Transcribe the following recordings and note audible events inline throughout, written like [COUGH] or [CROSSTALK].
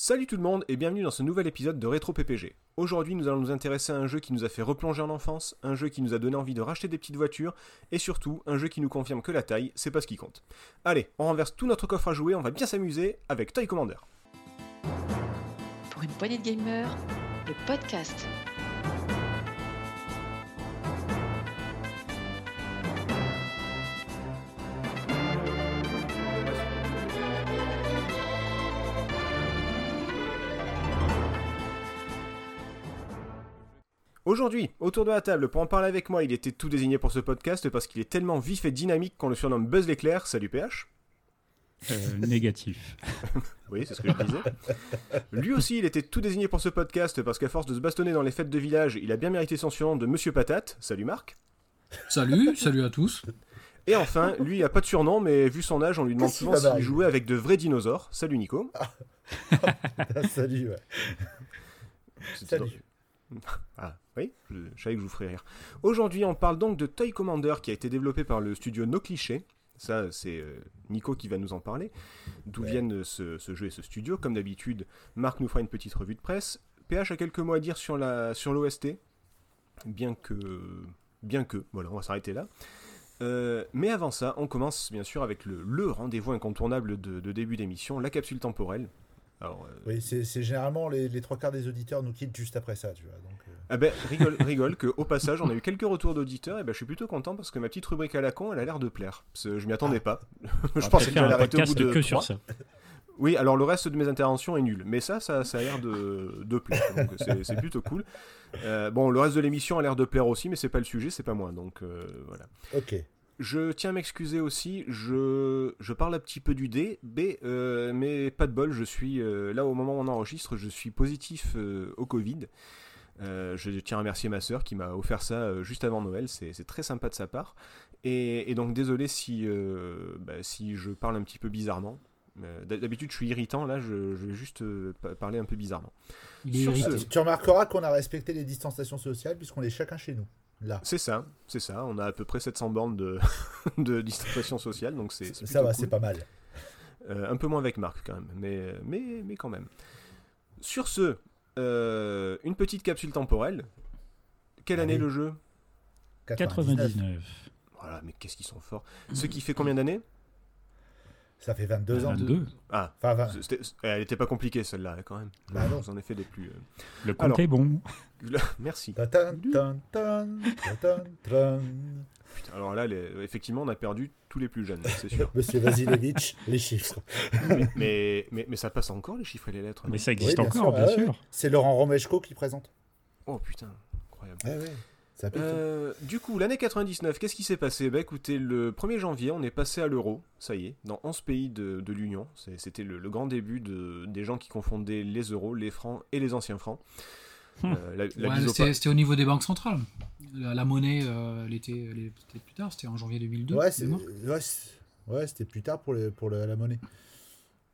Salut tout le monde et bienvenue dans ce nouvel épisode de Rétro PPG. Aujourd'hui nous allons nous intéresser à un jeu qui nous a fait replonger en enfance, un jeu qui nous a donné envie de racheter des petites voitures, et surtout un jeu qui nous confirme que la taille, c'est pas ce qui compte. Allez, on renverse tout notre coffre à jouer, on va bien s'amuser avec Toy Commander. Pour une poignée de gamers, le podcast. Aujourd'hui, autour de la table, pour en parler avec moi, il était tout désigné pour ce podcast parce qu'il est tellement vif et dynamique qu'on le surnomme Buzz l'éclair. Salut PH. Euh, négatif. [LAUGHS] Oui, c'est ce que je disais. Lui aussi, il était tout désigné pour ce podcast parce qu'à force de se bastonner dans les fêtes de village, il a bien mérité son surnom de Monsieur Patate. Salut Marc. Salut, salut à tous. Et enfin, lui, il a pas de surnom, mais vu son âge, on lui demande souvent s'il jouait avec de vrais dinosaures. Salut Nico. [LAUGHS] Salut, ouais. Salut. Ah, oui, je, je savais que je vous ferais rire. Aujourd'hui, on parle donc de Toy Commander qui a été développé par le studio No Cliché. Ça, c'est euh, Nico qui va nous en parler. D'où Ouais. viennent ce, ce jeu et ce studio. Comme d'habitude, Marc nous fera une petite revue de presse. PH a quelques mots à dire sur la sur l'OST. Bien que. Bien que. Voilà, on va s'arrêter là. Euh, mais avant ça, on commence bien sûr avec le, le rendez-vous incontournable de, de début d'émission, la capsule temporelle. Alors, euh, Oui, c'est généralement les, les trois quarts des auditeurs nous quittent juste après ça, tu vois. Donc, euh, Ah ben, rigole, [LAUGHS] rigole que au passage, on a eu quelques retours d'auditeurs, et ben je suis plutôt content parce que ma petite rubrique à la con, elle a l'air de plaire. Je m'y attendais pas. [LAUGHS] je pensais peut-être que un arrêter au bout de que sur ça. [LAUGHS] Oui, alors le reste de mes interventions est nul, mais ça, ça, ça a l'air de, de plaire, donc c'est plutôt cool. Euh, bon, le reste de l'émission a l'air de plaire aussi, mais c'est pas le sujet, c'est pas moi, donc voilà. ok. Je tiens à m'excuser aussi, je, je parle un petit peu du dé, B, euh, mais pas de bol, je suis euh, là au moment où on enregistre, je suis positif euh, au Covid. Euh, je tiens à remercier ma sœur qui m'a offert ça euh, juste avant Noël, c'est c'est très sympa de sa part. Et, et donc désolé si, euh, bah, si je parle un petit peu bizarrement. Euh, d'hab- D'habitude je suis irritant, là je, je vais juste euh, pa- parler un peu bizarrement. Sur ce- tu remarqueras qu'on a respecté les distanciations sociales puisqu'on est chacun chez nous. Là. C'est ça, c'est ça, on a à peu près 700 bornes de, [LAUGHS] de distanciation sociale, donc c'est Ça va, cool. c'est pas mal. Euh, un peu moins avec Marc quand même, mais, mais, mais quand même. Sur ce, euh, une petite capsule temporelle. Quelle année le jeu? 99. Voilà, mais qu'est-ce qu'ils sont forts. Ce qui fait combien d'années? Ça fait 22 ans. 22. Ah, Enfin, 20. c'était- elle était pas compliquée celle-là quand même. Bah non. Vous en avez fait des plus. euh, Le compte Alors. est bon. [LAUGHS] Merci. Ta- tan, tan, tan, ta- tan, tan. Putain, alors là, les- effectivement, on a perdu tous les plus jeunes, c'est sûr. [LAUGHS] Monsieur Vasilevich, les chiffres. mais, mais, mais, mais ça passe encore les chiffres et les lettres. Mais ça existe Oui, bien encore, sûr, bien ah ouais. sûr. C'est Laurent Romeshko qui présente. Oh putain, incroyable. Ouais. Ça pique. Euh, du coup, l'année 99, qu'est-ce qui s'est passé? Bah écoutez, le 1er janvier, on est passé à l'euro, ça y est, dans 11 pays de, de l'Union. C'était le, le grand début de, des gens qui confondaient les euros, les francs et les anciens francs. Hmm. Euh, Ouais, c'était c'était au niveau des banques centrales. La, la monnaie, euh, elle était, elle était plus tard, c'était en janvier 2002. ouais, mémoire. ouais, c'était plus tard pour, le- pour le- la monnaie.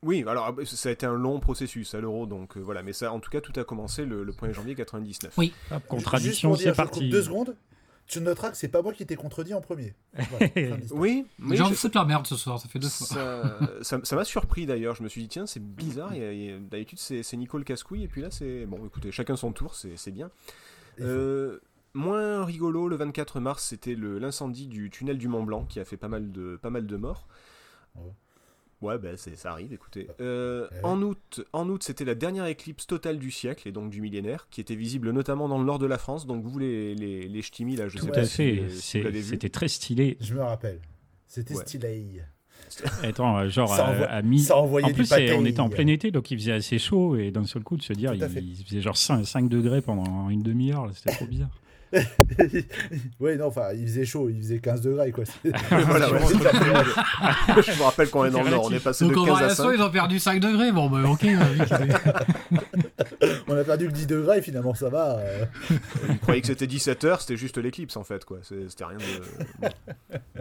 Oui, alors ah, ça a été un long processus à l'euro, donc euh, voilà. Mais ça, en tout cas, tout a commencé le, le 1er janvier 99. Oui. Hop, Juste contradiction, c'est parti. deux secondes. Tu noteras que c'est pas moi qui t'ai contredit en premier. Voilà, de. [LAUGHS] Oui, mais je- me foutent leur merde ce soir, ça fait deux fois. [LAUGHS] ça m'a surpris d'ailleurs. Je me suis dit, tiens, c'est bizarre. D'habitude, c'est c'est Nico le casse-couille, et puis là, c'est. Bon, écoutez, chacun son tour, c'est bien. Euh, moins rigolo, le 24 mars, c'était le- l'incendie du tunnel du Mont Blanc qui a fait pas mal de, pas mal de morts. Ouais. Bah, c'est- ça arrive, écoutez. Euh, Eh ouais. en août, en août c'était la dernière éclipse totale du siècle et donc du millénaire, qui était visible notamment dans le nord de la France. Donc vous, les, les, les ch'timis, là, je Tout sais pas si, fait. euh, si c'est- vous l'avez vu. C'était très stylé. Je me rappelle. C'était Ouais. stylé. [LAUGHS] Attends, euh, genre Ça à, envoie- à mi. Ça envoyait En plus, on était en plein été, donc il faisait assez chaud, et d'un seul coup, de se dire, il, il faisait genre 5, 5 degrés pendant une demi-heure, là, c'était trop bizarre. [LAUGHS] ouais, non, enfin, il faisait chaud, il faisait 15 degrés, quoi. [LAUGHS] Voilà, ouais. je me rappelle qu'on est dans le nord, on est passé Donc de en 15 à variation, 5. ils ont perdu 5 degrés. Bon, bah ok. [LAUGHS] On a perdu que 10 degrés, finalement, ça va. euh. Ils croyaient que c'était 17h, c'était juste l'éclipse en fait, quoi. C'était rien de. bon.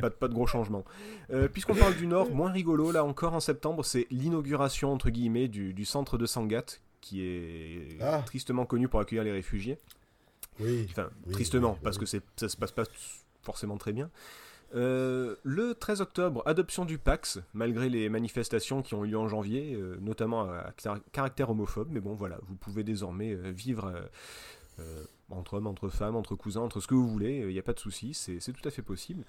Pas, de pas de gros changements. Euh, Puisqu'on parle du Nord, moins rigolo, là encore en septembre, c'est l'inauguration, entre guillemets, du, du centre de Sangat, qui est Ah. tristement connu pour accueillir les réfugiés. Oui. Enfin, Oui, tristement, oui, parce oui. que c'est- ça se passe pas forcément très bien. Euh, le 13 octobre, adoption du Pax, malgré les manifestations qui ont eu lieu en janvier, euh, notamment à car- caractère homophobe. Mais bon, voilà, vous pouvez désormais euh, vivre euh, euh, entre hommes, entre femmes, entre cousins, entre ce que vous voulez. Il n'y a pas de souci, c'est c'est tout à fait possible.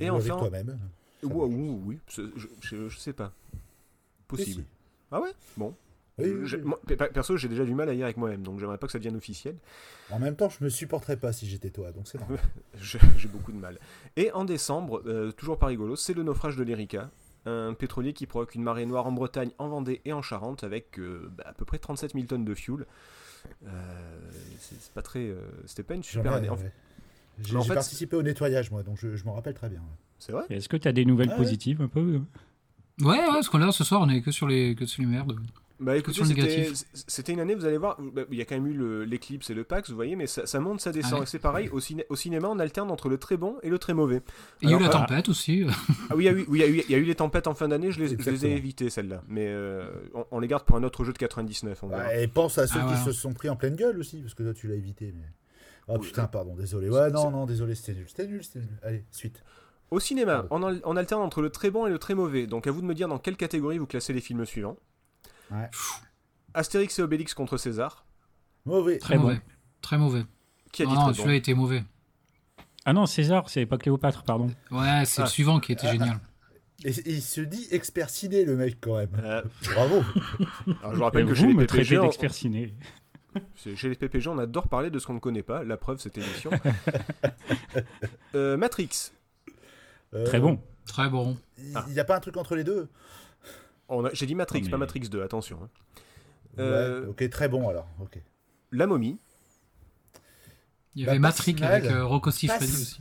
Et Joue enfin- toi-même. Oui, c'est- je, je, je sais pas. Si, Possible. si. Ah ouais? Bon. Oui, oui, Je- oui. moi, pe- perso, j'ai déjà du mal à y aller avec moi-même, donc j'aimerais pas que ça devienne officiel. En même temps, je me supporterais pas si j'étais toi, donc c'est normal. [LAUGHS] J'ai beaucoup de mal. Et en décembre, euh, toujours pas rigolo, c'est le naufrage de l'Erika, un pétrolier qui provoque une marée noire en Bretagne, en Vendée et en Charente avec euh, bah, à peu près 37 000 tonnes de fuel. Euh, c'est pas très, euh, c'était pas une super année. Ouais. J'ai en j'ai fait, participé au nettoyage, moi, donc je, je m'en rappelle très bien. C'est vrai? Est-ce que tu as des nouvelles Ah ouais. positives un peu Ouais, ouais, parce que là, ce soir, on est que sur les, que sur les merdes. Bah écoutez, c'était une année, vous allez voir, bah, il y a quand même eu l'éclipse et le Pax, vous voyez, mais ça, ça monte, ça descend. Ah ouais. Et c'est pareil, au, ciné- au cinéma, on alterne entre le très bon et le très mauvais. Et il y a eu la ah. tempête aussi. Ah oui, il y a eu, oui, il y a eu- il y a eu les tempêtes en fin d'année, je les, je les ai évitées celles-là. Mais euh, on, on les garde pour un autre jeu de 99, on. Ouais, et pense à ceux Ah, qui se sont pris en pleine gueule aussi, parce que toi, tu l'as évité. Mais... Oh Oui. putain, pardon, désolé. Ouais, non, non, désolé, c'était nul. C'était nul, c'était nul. Allez, suite. Au cinéma, on alterne entre le très bon et le très mauvais. Donc à vous de me dire dans quelle catégorie vous classez les films suivants. Ouais. Astérix et Obélix contre César. Mauvais. Très Très mauvais. bon. Très mauvais. Qui a Non, dit non, celui-là bon était mauvais. Ah non, César, c'est pas Cléopâtre, pardon. Ouais, c'est Ah. le suivant qui était génial. Et, et il se dit expert ciné, le mec, quand même. Euh, Bravo. [LAUGHS] alors, je vous rappelle Et que vous chez les, me PPG, on, d'expert ciné. [LAUGHS] chez les PPG, on adore parler de ce qu'on ne connaît pas. La preuve, cette émission. [LAUGHS] Euh, Matrix. Euh, Très bon. Très bon. Il n'y a pas un truc entre les deux? A- J'ai dit Matrix, Non, mais- pas Matrix 2, attention. hein. Euh, Ouais, ok, très bon alors. Ok. La momie. Il y Bah, avait Matrix avec euh, Rocco Siffredi aussi.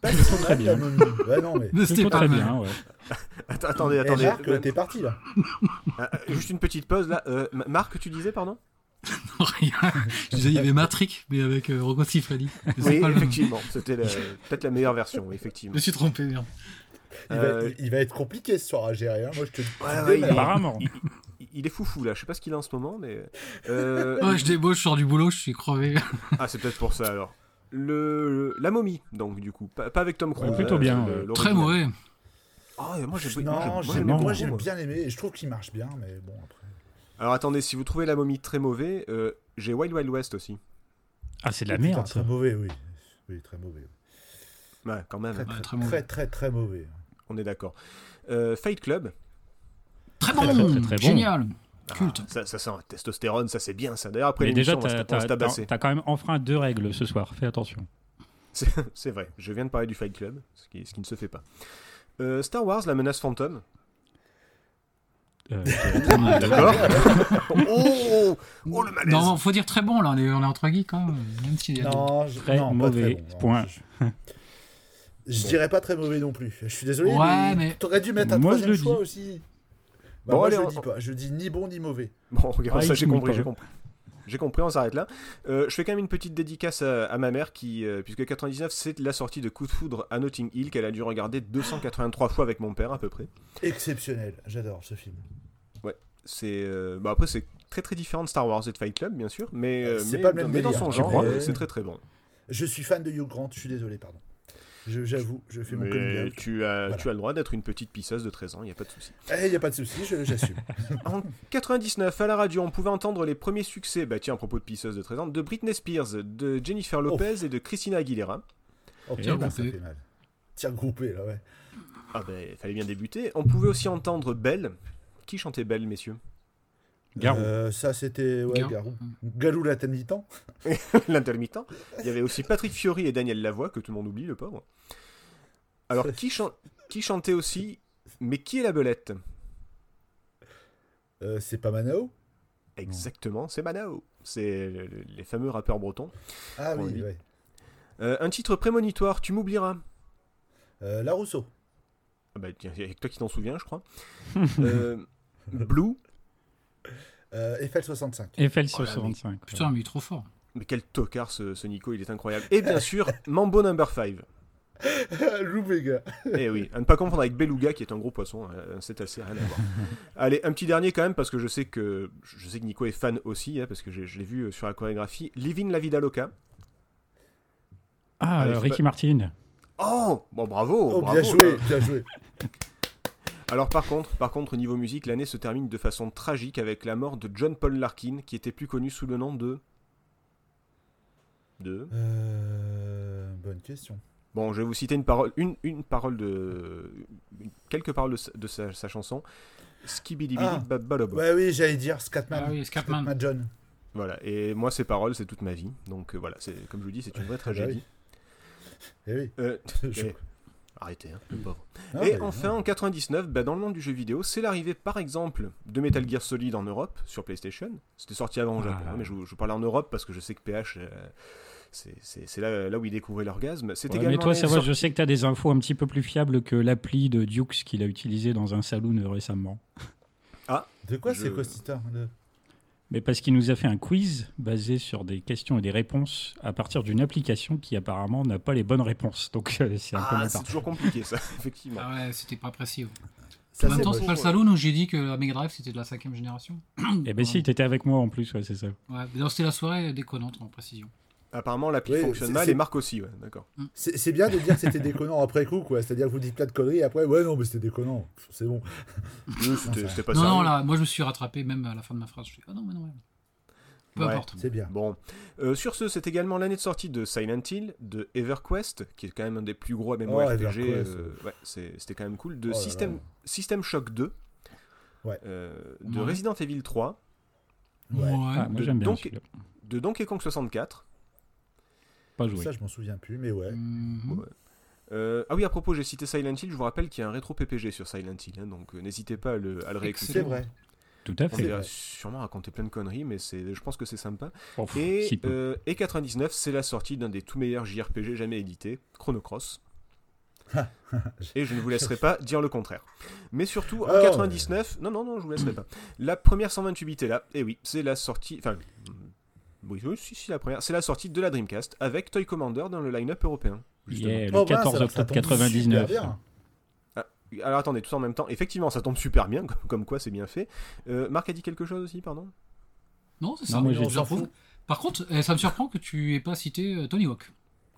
Pas [LAUGHS] très bien. la momie. Ouais, non, mais. Mais c'était pas très bien, ouais. [LAUGHS] Att- attendez, attendez. Marc, Euh, t'es parti là. [LAUGHS] euh, juste une petite pause là. Euh, Ma- Marc, tu disais, pardon? Rien. Je disais, il y avait Matrix, mais avec euh, Rocco Siffredi. Oui, effectivement. C'était la- peut-être la meilleure version, oui, Je effectivement. me suis trompé, merde. Il, Euh, va, il va être compliqué ce soir à gérer. hein. Moi, je te dis. Ouais. Apparemment. Il, il est foufou là, je sais pas ce qu'il a en ce moment, mais. euh, Ouais, je débauche, je sors du boulot, je suis crevé. [LAUGHS] Ah, c'est peut-être pour ça alors. Le... La momie, donc du coup. Pas, pas avec Tom Cruise. Ouais, plutôt hein, bien, le-. Très mauvais. Ah, moi j'ai bien aimé je trouve qu'il marche bien, mais bon après. Alors attendez, si vous trouvez la momie très mauvais, euh, j'ai Wild Wild West aussi. Ah, c'est de la Oh, merde, Très mauvais, oui. Oui, très mauvais. Ouais, quand même, Très, Ouais, très, très très, mauvais. très, très, mauvais. On est d'accord. Euh, Fight Club. Très bon, Très, très, très bon. génial. Ah, Culte. ça, ça sent la testostérone, ça c'est bien ça. D'ailleurs, après Mais déjà, l'émission, on se- t'as tabasser. quand même enfreint deux règles ce soir. Fais attention. [LAUGHS] C'est vrai, je viens de parler du Fight Club, ce qui, ce qui ne se fait pas. Euh, Star Wars, la menace fantôme. Euh, [LAUGHS] mauvais. D'accord [LAUGHS] Oh Oh le malaise Non, faut dire très bon, là, on est, on est entre geeks, hein. Même s'il y a des- Non, je, Très non, mauvais, très bon. point. Je, je dirais pas très mauvais non plus. Je suis désolé. Ouais, mais- T'aurais dû mettre un Moi, troisième choix dis. aussi. Bah, Bon, moi, allez, je on- le dis pas. Je dis ni bon ni mauvais. Bon, regarde, Ah, ça j'ai compris, j'ai compris. J'ai compris, on s'arrête là. Euh, je fais quand même une petite dédicace à, à ma mère qui, euh, puisque 99 c'est la sortie de Coup de foudre à Notting Hill qu'elle a dû regarder 283 fois avec mon père à peu près. Exceptionnel. J'adore ce film. C'est, euh, bah après c'est très très différent de Star Wars et de Fight Club bien sûr, mais, euh, C'est mais, pas le même mais dans son genre c'est très très bon. Je suis fan de Hugh Grant. Je suis désolé, pardon. Je- J'avoue, je fais mon coming out. tu as, Voilà. tu as le droit d'être une petite pisseuse de 13 ans, il n'y a pas de souci. Eh, y a pas de souci, je- j'assume. [LAUGHS] En 99, à la radio, on pouvait entendre les premiers succès, bah tiens, à propos de pisseuse de 13 ans, de Britney Spears, de Jennifer Lopez et de Christina Aguilera. Oh, Tiens putain, ça fait mal. Tiens groupé, là, ouais. Ah ben, il fallait bien débuter. On pouvait aussi entendre Belle. Qui chantait Belle, messieurs? Garou. Euh, ça, c'était. Ouais, Garou. Garou. Galou l'intermittent. [LAUGHS] L'intermittent. Il y avait aussi Patrick Fiori et Daniel Lavoie, que tout le monde oublie, le pauvre. Alors, qui, chan- qui chantait aussi Mais qui est la belette? Euh, c'est pas Manao? Exactement, c'est Manao. C'est le- le- les fameux rappeurs bretons. Ah oui, oui. ouais. Euh, un titre prémonitoire, tu m'oublieras. Euh, La Rousseau. Ah bah, tiens, il y a que toi qui t'en souviens, je crois. [LAUGHS] Euh, Blue. Euh, Eiffel 65. Eiffel sur Oh là, 65. Putain, mais il est trop fort. Mais quel tocard ce, ce Nico, il est incroyable. Et bien sûr, [LAUGHS] Mambo Number 5. Lou Vega. Eh oui, à ne pas confondre avec Beluga qui est un gros poisson, euh, c'est assez rien à voir. [LAUGHS] Allez, un petit dernier quand même parce que je sais que je sais que Nico est fan aussi hein, parce que je l'ai vu euh, sur la chorégraphie. Living la vida loca. Ah, Allez, euh, Ricky pas- Martin. Oh Bon, bravo, Oh, bravo. bien joué, bien [LAUGHS] joué. Alors par contre, par contre, au niveau musique, l'année se termine de façon tragique avec la mort de John Paul Larkin, qui était plus connu sous le nom de... De... Euh, bonne question. Bon, je vais vous citer une parole, une, une parole de... Quelques paroles de sa, de sa- sa chanson. Skibidi Ah. Ouais, oui, j'allais dire Scatman. Ah oui, Scatman. John. Voilà, et moi, ces paroles, c'est toute ma vie. Donc euh, voilà, c'est comme je vous dis, c'est une vraie Ah bah tragédie. Eh oui. Euh, [LAUGHS] Je- eh, arrêtez, hein, le pauvre. Ah, Et enfin, en 99, bah, dans le monde du jeu vidéo, c'est l'arrivée, par exemple, de Metal Gear Solid en Europe, sur PlayStation. C'était sorti avant au Ah. Japon, hein, mais je, vous- je parlais en Europe parce que je sais que PH, euh, c'est- là, là où il découvrait l'orgasme. C'est Ouais, également mais toi, ça va, je sais que tu as des infos un petit peu plus fiables que l'appli de Dukes qu'il a utilisé dans un saloon récemment. De quoi Je- c'est histoire de- Mais parce qu'il nous a fait un quiz basé sur des questions et des réponses à partir d'une application qui apparemment n'a pas les bonnes réponses. Donc euh, c'est un peu Ah, c'est toujours compliqué ça, [LAUGHS] effectivement. Ah ouais, c'était pas précis. ouais. Ça, en même c'est temps, c'est pas le salon où j'ai dit que la Mega Drive c'était de la cinquième génération. Eh ben si, t'étais avec moi en plus, ouais, c'est ça. Ouais, c'était la soirée déconnante en précision. Apparemment, l'appli Oui, fonctionne mal et Marc aussi, ouais, d'accord. C'est c'est bien de dire que c'était déconnant après coup, quoi. C'est-à-dire que vous dites plein de conneries et après, ouais, non, mais c'était déconnant. C'est bon. Oui, C'était c'était pas non, non, là, moi je me suis rattrapé même à la fin de ma phrase. Je suis ah non, mais non, ouais. Peu Ouais. importe. C'est bien. Bon, Euh, sur ce, c'est également l'année de sortie de Silent Hill, de EverQuest, qui est quand même un des plus gros MMORPG. Oh, euh, ouais, c'était quand même cool. De Oh là System, là. System Shock 2, Ouais. euh, de Ouais. Resident Evil 3, Ouais. Ah, moi de- bien donc- celui-là. de Donkey Kong 64. Pas joué. Ça, je m'en souviens plus, mais ouais. Mhm. Ouais. Euh, ah oui, à propos, j'ai cité Silent Hill, je vous rappelle qu'il y a un rétro PPG sur Silent Hill, hein, donc euh, n'hésitez pas à le, à le réécouter. C'est vrai. Tout à On fait. va vrai. sûrement raconter plein de conneries, mais c'est, je pense que c'est sympa. Oh, Et, si euh, et 99, c'est la sortie d'un des tout meilleurs JRPG jamais édités, Chrono Cross. [LAUGHS] et je ne vous laisserai pas dire le contraire. Mais surtout, en Oh. 99, non, non, non, je vous laisserai pas. La première 128 bits est là, et oui, c'est la sortie, enfin, oui, oui, si, si, la première, c'est la sortie de la Dreamcast avec Toy Commander dans le line-up européen. Yeah, le Oh, mince, 14 alors ça octobre tombe 99. super bien. Alors attendez, tout en même temps, effectivement, ça tombe super bien, [LAUGHS] comme, quoi c'est bien fait. Euh, Marc a dit quelque chose aussi, pardon? Non, c'est Non, ça. moi, mais j'ai- on s'en fout. Par contre, eh, ça me surprend que tu aies pas cité euh, Tony Hawk,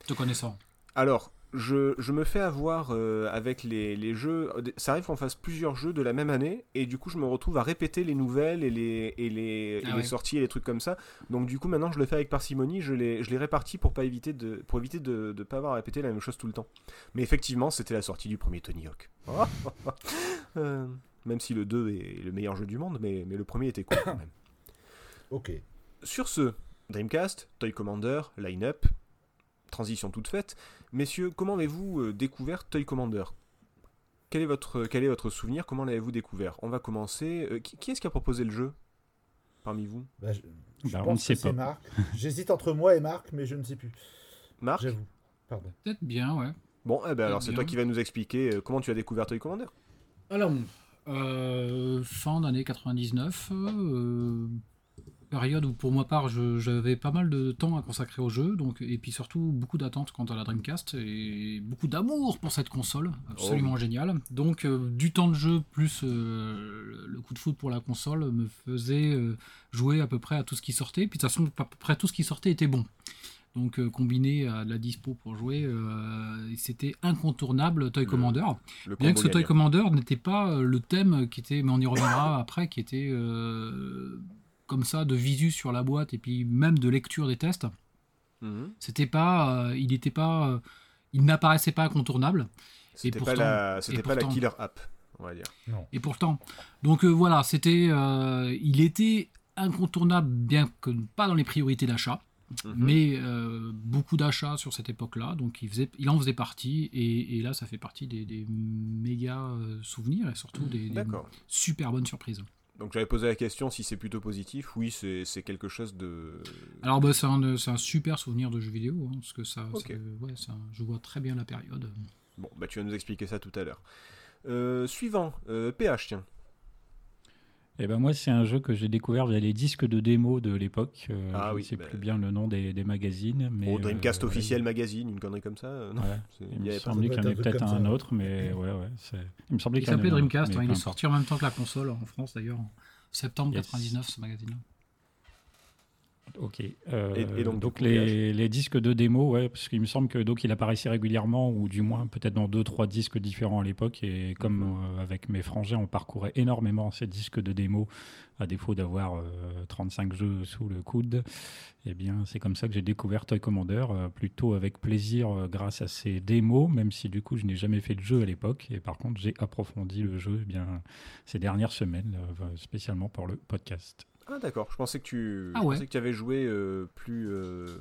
te connaissant. Alors, je, je me fais avoir euh, avec les, les jeux. Ça arrive qu'on fasse plusieurs jeux de la même année, et du coup, je me retrouve à répéter les nouvelles et les, et les, Ah et les ouais. sorties et les trucs comme ça. Donc, du coup, maintenant, je le fais avec parcimonie. Je les, je les répartis pour, pas éviter de, pour éviter de ne pas avoir à répéter la même chose tout le temps. Mais effectivement, c'était la sortie du premier Tony Hawk. [LAUGHS] Euh, même si le 2 est le meilleur jeu du monde, mais, mais le premier était cool quand même. [COUGHS] Ok. Sur ce, Dreamcast, Toy Commander, line-up, transition toute faite. Messieurs, comment avez-vous euh, découvert Toy Commander? Quel est, votre, quel est votre souvenir? Comment l'avez-vous découvert? On va commencer. euh, qui qui est-ce qui a proposé le jeu Parmi vous? Bah, je je Bah, on ne pense sait que c'est pas. Marc. J'hésite entre moi et Marc, mais je ne sais plus. Marc? J'avoue. Pardon. Peut-être bien, ouais. Bon, eh ben alors c'est toi qui vas nous expliquer euh, comment tu as découvert Toy Commander? Alors, euh, fin d'année 99, euh, période où pour ma part j'avais pas mal de temps à consacrer au jeu, donc, et puis surtout beaucoup d'attentes quant à la Dreamcast et beaucoup d'amour pour cette console, absolument Oh géniale. Donc euh, du temps de jeu plus euh, le coup de foot pour la console me faisait euh, jouer à peu près à tout ce qui sortait, puis de toute façon à peu près tout ce qui sortait était bon. Donc euh, combiné à de la dispo pour jouer, euh, c'était incontournable Toy Commander. Le Bien que ce Toy. Commander n'était pas le thème qui était, mais on y reviendra après, qui était euh, comme ça de visu sur la boîte et puis même de lecture des tests. Mhm. C'était pas, euh, il n'était pas, euh, il n'apparaissait pas incontournable. C'était pas, la, c'était pas la killer app, on va dire. Non. Et pourtant, donc euh, voilà, c'était, euh, il était incontournable, bien que pas dans les priorités d'achat. Mhm. Mais euh, beaucoup d'achats sur cette époque-là, donc il, faisait, il en faisait partie, et, et là ça fait partie des, des méga euh, souvenirs et surtout des, super bonnes surprises. Donc j'avais posé la question si c'est plutôt positif. Oui, c'est quelque chose de. Alors bah, c'est un, c'est un super souvenir de jeu vidéo, hein, parce que ouais, ça- je vois très bien la période. Bon, bah tu vas nous expliquer ça tout à l'heure. Euh, suivant, euh, PH, tiens. Et ben moi, c'est un jeu que j'ai découvert via les disques de démo de l'époque. Euh, Ah je oui, ne sais bah- plus bien le nom des, des magazines. Mais, Au Dreamcast euh, officiel magazine, une connerie comme ça euh, Non, Ouais. c'est- Il me semblait qu'il y en avait peut-être un ça. autre, mais ouais, ouais. c'est- Il me semblait Il qu'il y en s'appelait Dreamcast, hein, il est sorti en même temps que la console en France d'ailleurs, en septembre Yes. 99 ce magazine. Ok. Euh, Et- et donc, coup, les, les disques de démo, ouais, parce qu'il me semble que donc il apparaissait régulièrement, ou du moins peut-être dans deux trois disques différents à l'époque. Et comme euh, avec mes frangins, on parcourait énormément ces disques de démo, à défaut d'avoir euh, 35 jeux sous le coude. Eh bien, c'est comme ça que j'ai découvert Toy Commander, euh, plutôt avec plaisir euh, grâce à ces démos, même si du coup je n'ai jamais fait de jeu à l'époque. Et par contre, j'ai approfondi le jeu eh bien ces dernières semaines, euh, spécialement pour le podcast. Ah d'accord, je pensais que tu, Ah je pensais que tu avais joué euh, plus, euh,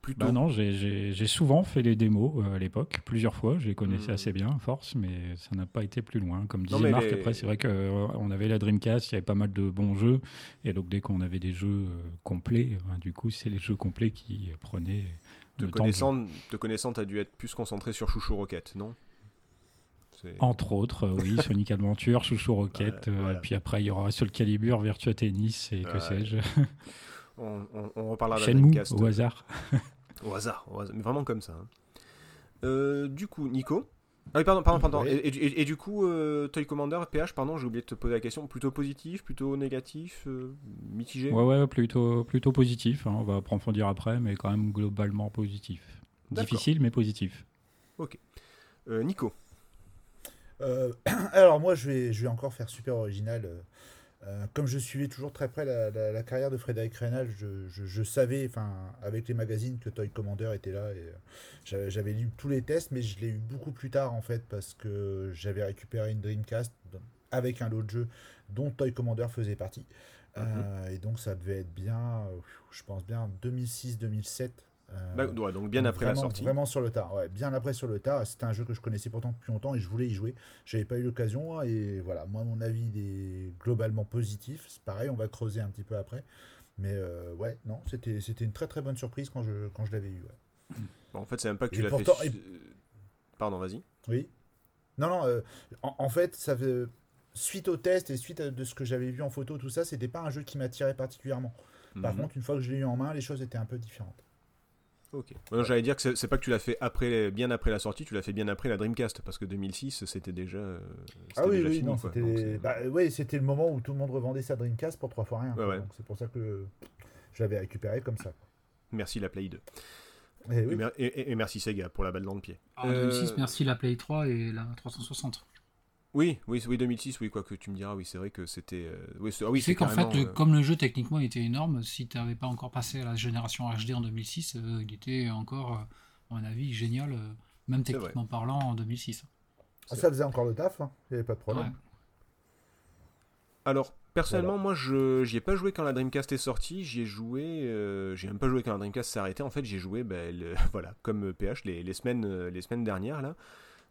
plus tôt. Bah non, j'ai- souvent fait les démos euh, à l'époque, plusieurs fois. Je les connaissais Hmm. assez bien, force, mais ça n'a pas été plus loin. Comme disait Marc, les- après, c'est vrai qu'on avait la Dreamcast, il y avait pas mal de bons jeux. Et donc, dès qu'on avait des jeux euh, complets, hein, du coup, c'est les jeux complets qui euh, prenaient te, de connaissant, te connaissant, t'as dû être plus concentré sur Chouchou Rocket, non? Entre autres, euh, oui, Sonic [LAUGHS] Adventure, Chouchou Rocket, Ouais, euh, puis après, il y aura Soul Calibur, Virtua Tennis et Ouais. que sais-je. on, on- on reparlera de la Shenmue, Dreamcast. au hasard. [LAUGHS] Au hasard, au hasard, mais vraiment comme ça. hein. Euh, du coup, Nico. Ah oui, pardon, pardon, pardon. Oui. Et, et- et du coup, euh, Toy Commander, PH, pardon, j'ai oublié de te poser la question. Plutôt positif, plutôt négatif, euh, mitigé? Ouais, ouais, plutôt, plutôt positif. hein, on va approfondir après, mais quand même globalement positif. Difficile, mais positif. Euh, Nico. Euh, [CLEARS THROAT] alors moi, je vais, je vais encore faire super original. euh, euh, comme je suivais toujours très près la, la- la carrière de Frédéric Reynal, je, je- je savais, enfin, avec les magazines, que Toy Commander était là. Et euh, j'avais, lu tous les tests, mais je l'ai eu beaucoup plus tard en fait, parce que j'avais récupéré une Dreamcast avec un autre jeu dont Toy Commander faisait partie. Euh, et donc ça devait être bien, je pense bien 2006-2007. Euh, Bah, ouais, donc bien après la sortie. Vraiment sur le tard, ouais, bien après sur le tard. C'était un jeu que je connaissais pourtant depuis longtemps et je voulais y jouer. J'avais pas eu l'occasion et voilà, moi mon avis est globalement positif. C'est pareil, on va creuser un petit peu après. Mais euh, ouais, non, c'était c'était une très très bonne surprise quand je, quand je l'avais eu. ouais. Bon, en fait, c'est même pas que tu l'as fait. et- Pardon, vas-y. Oui. Non, non, euh, en, en fait, ça fait- suite au test et suite à de ce que j'avais vu en photo, tout ça, c'était pas un jeu qui m'attirait particulièrement. Par Mhm. contre, une fois que je l'ai eu en main, les choses étaient un peu différentes. Ok. Ouais, J'allais dire que c'est pas que tu l'as fait après, bien après la sortie, tu l'as fait bien après la Dreamcast, parce que 2006, c'était déjà. euh, c'était Ah oui, déjà oui, fini, non, quoi. c'était bah, ouais, c'était le moment où tout le monde revendait sa Dreamcast pour trois fois rien. Ouais, ouais. Donc c'est pour ça que je l'avais récupéré comme ça. Merci la Play 2. Et Et, oui. et- et- et merci Sega pour la balle dans le pied. En Euh, 2006, merci la Play 3 et la 360. Oui, oui, oui, 2006, oui, quoi que tu me diras, oui, c'est vrai que c'était. euh, Oui, c'est- ah oui, c'est qu'en fait, le- euh, comme le jeu techniquement était énorme, si tu n'avais pas encore passé à la génération HD en 2006, euh, il était encore, euh, à mon avis, génial, euh, même techniquement parlant, en 2006. Ah, ça faisait encore le taf, hein. il n'y avait pas de problème. Ouais. Alors, personnellement, moi, je j'y ai pas joué quand la Dreamcast est sortie. J'y ai joué. euh, j'ai même pas joué quand la Dreamcast s'est arrêtée. En fait, j'ai joué, ben, le- [LAUGHS] voilà, comme PH, les, les semaines, les semaines dernières, là,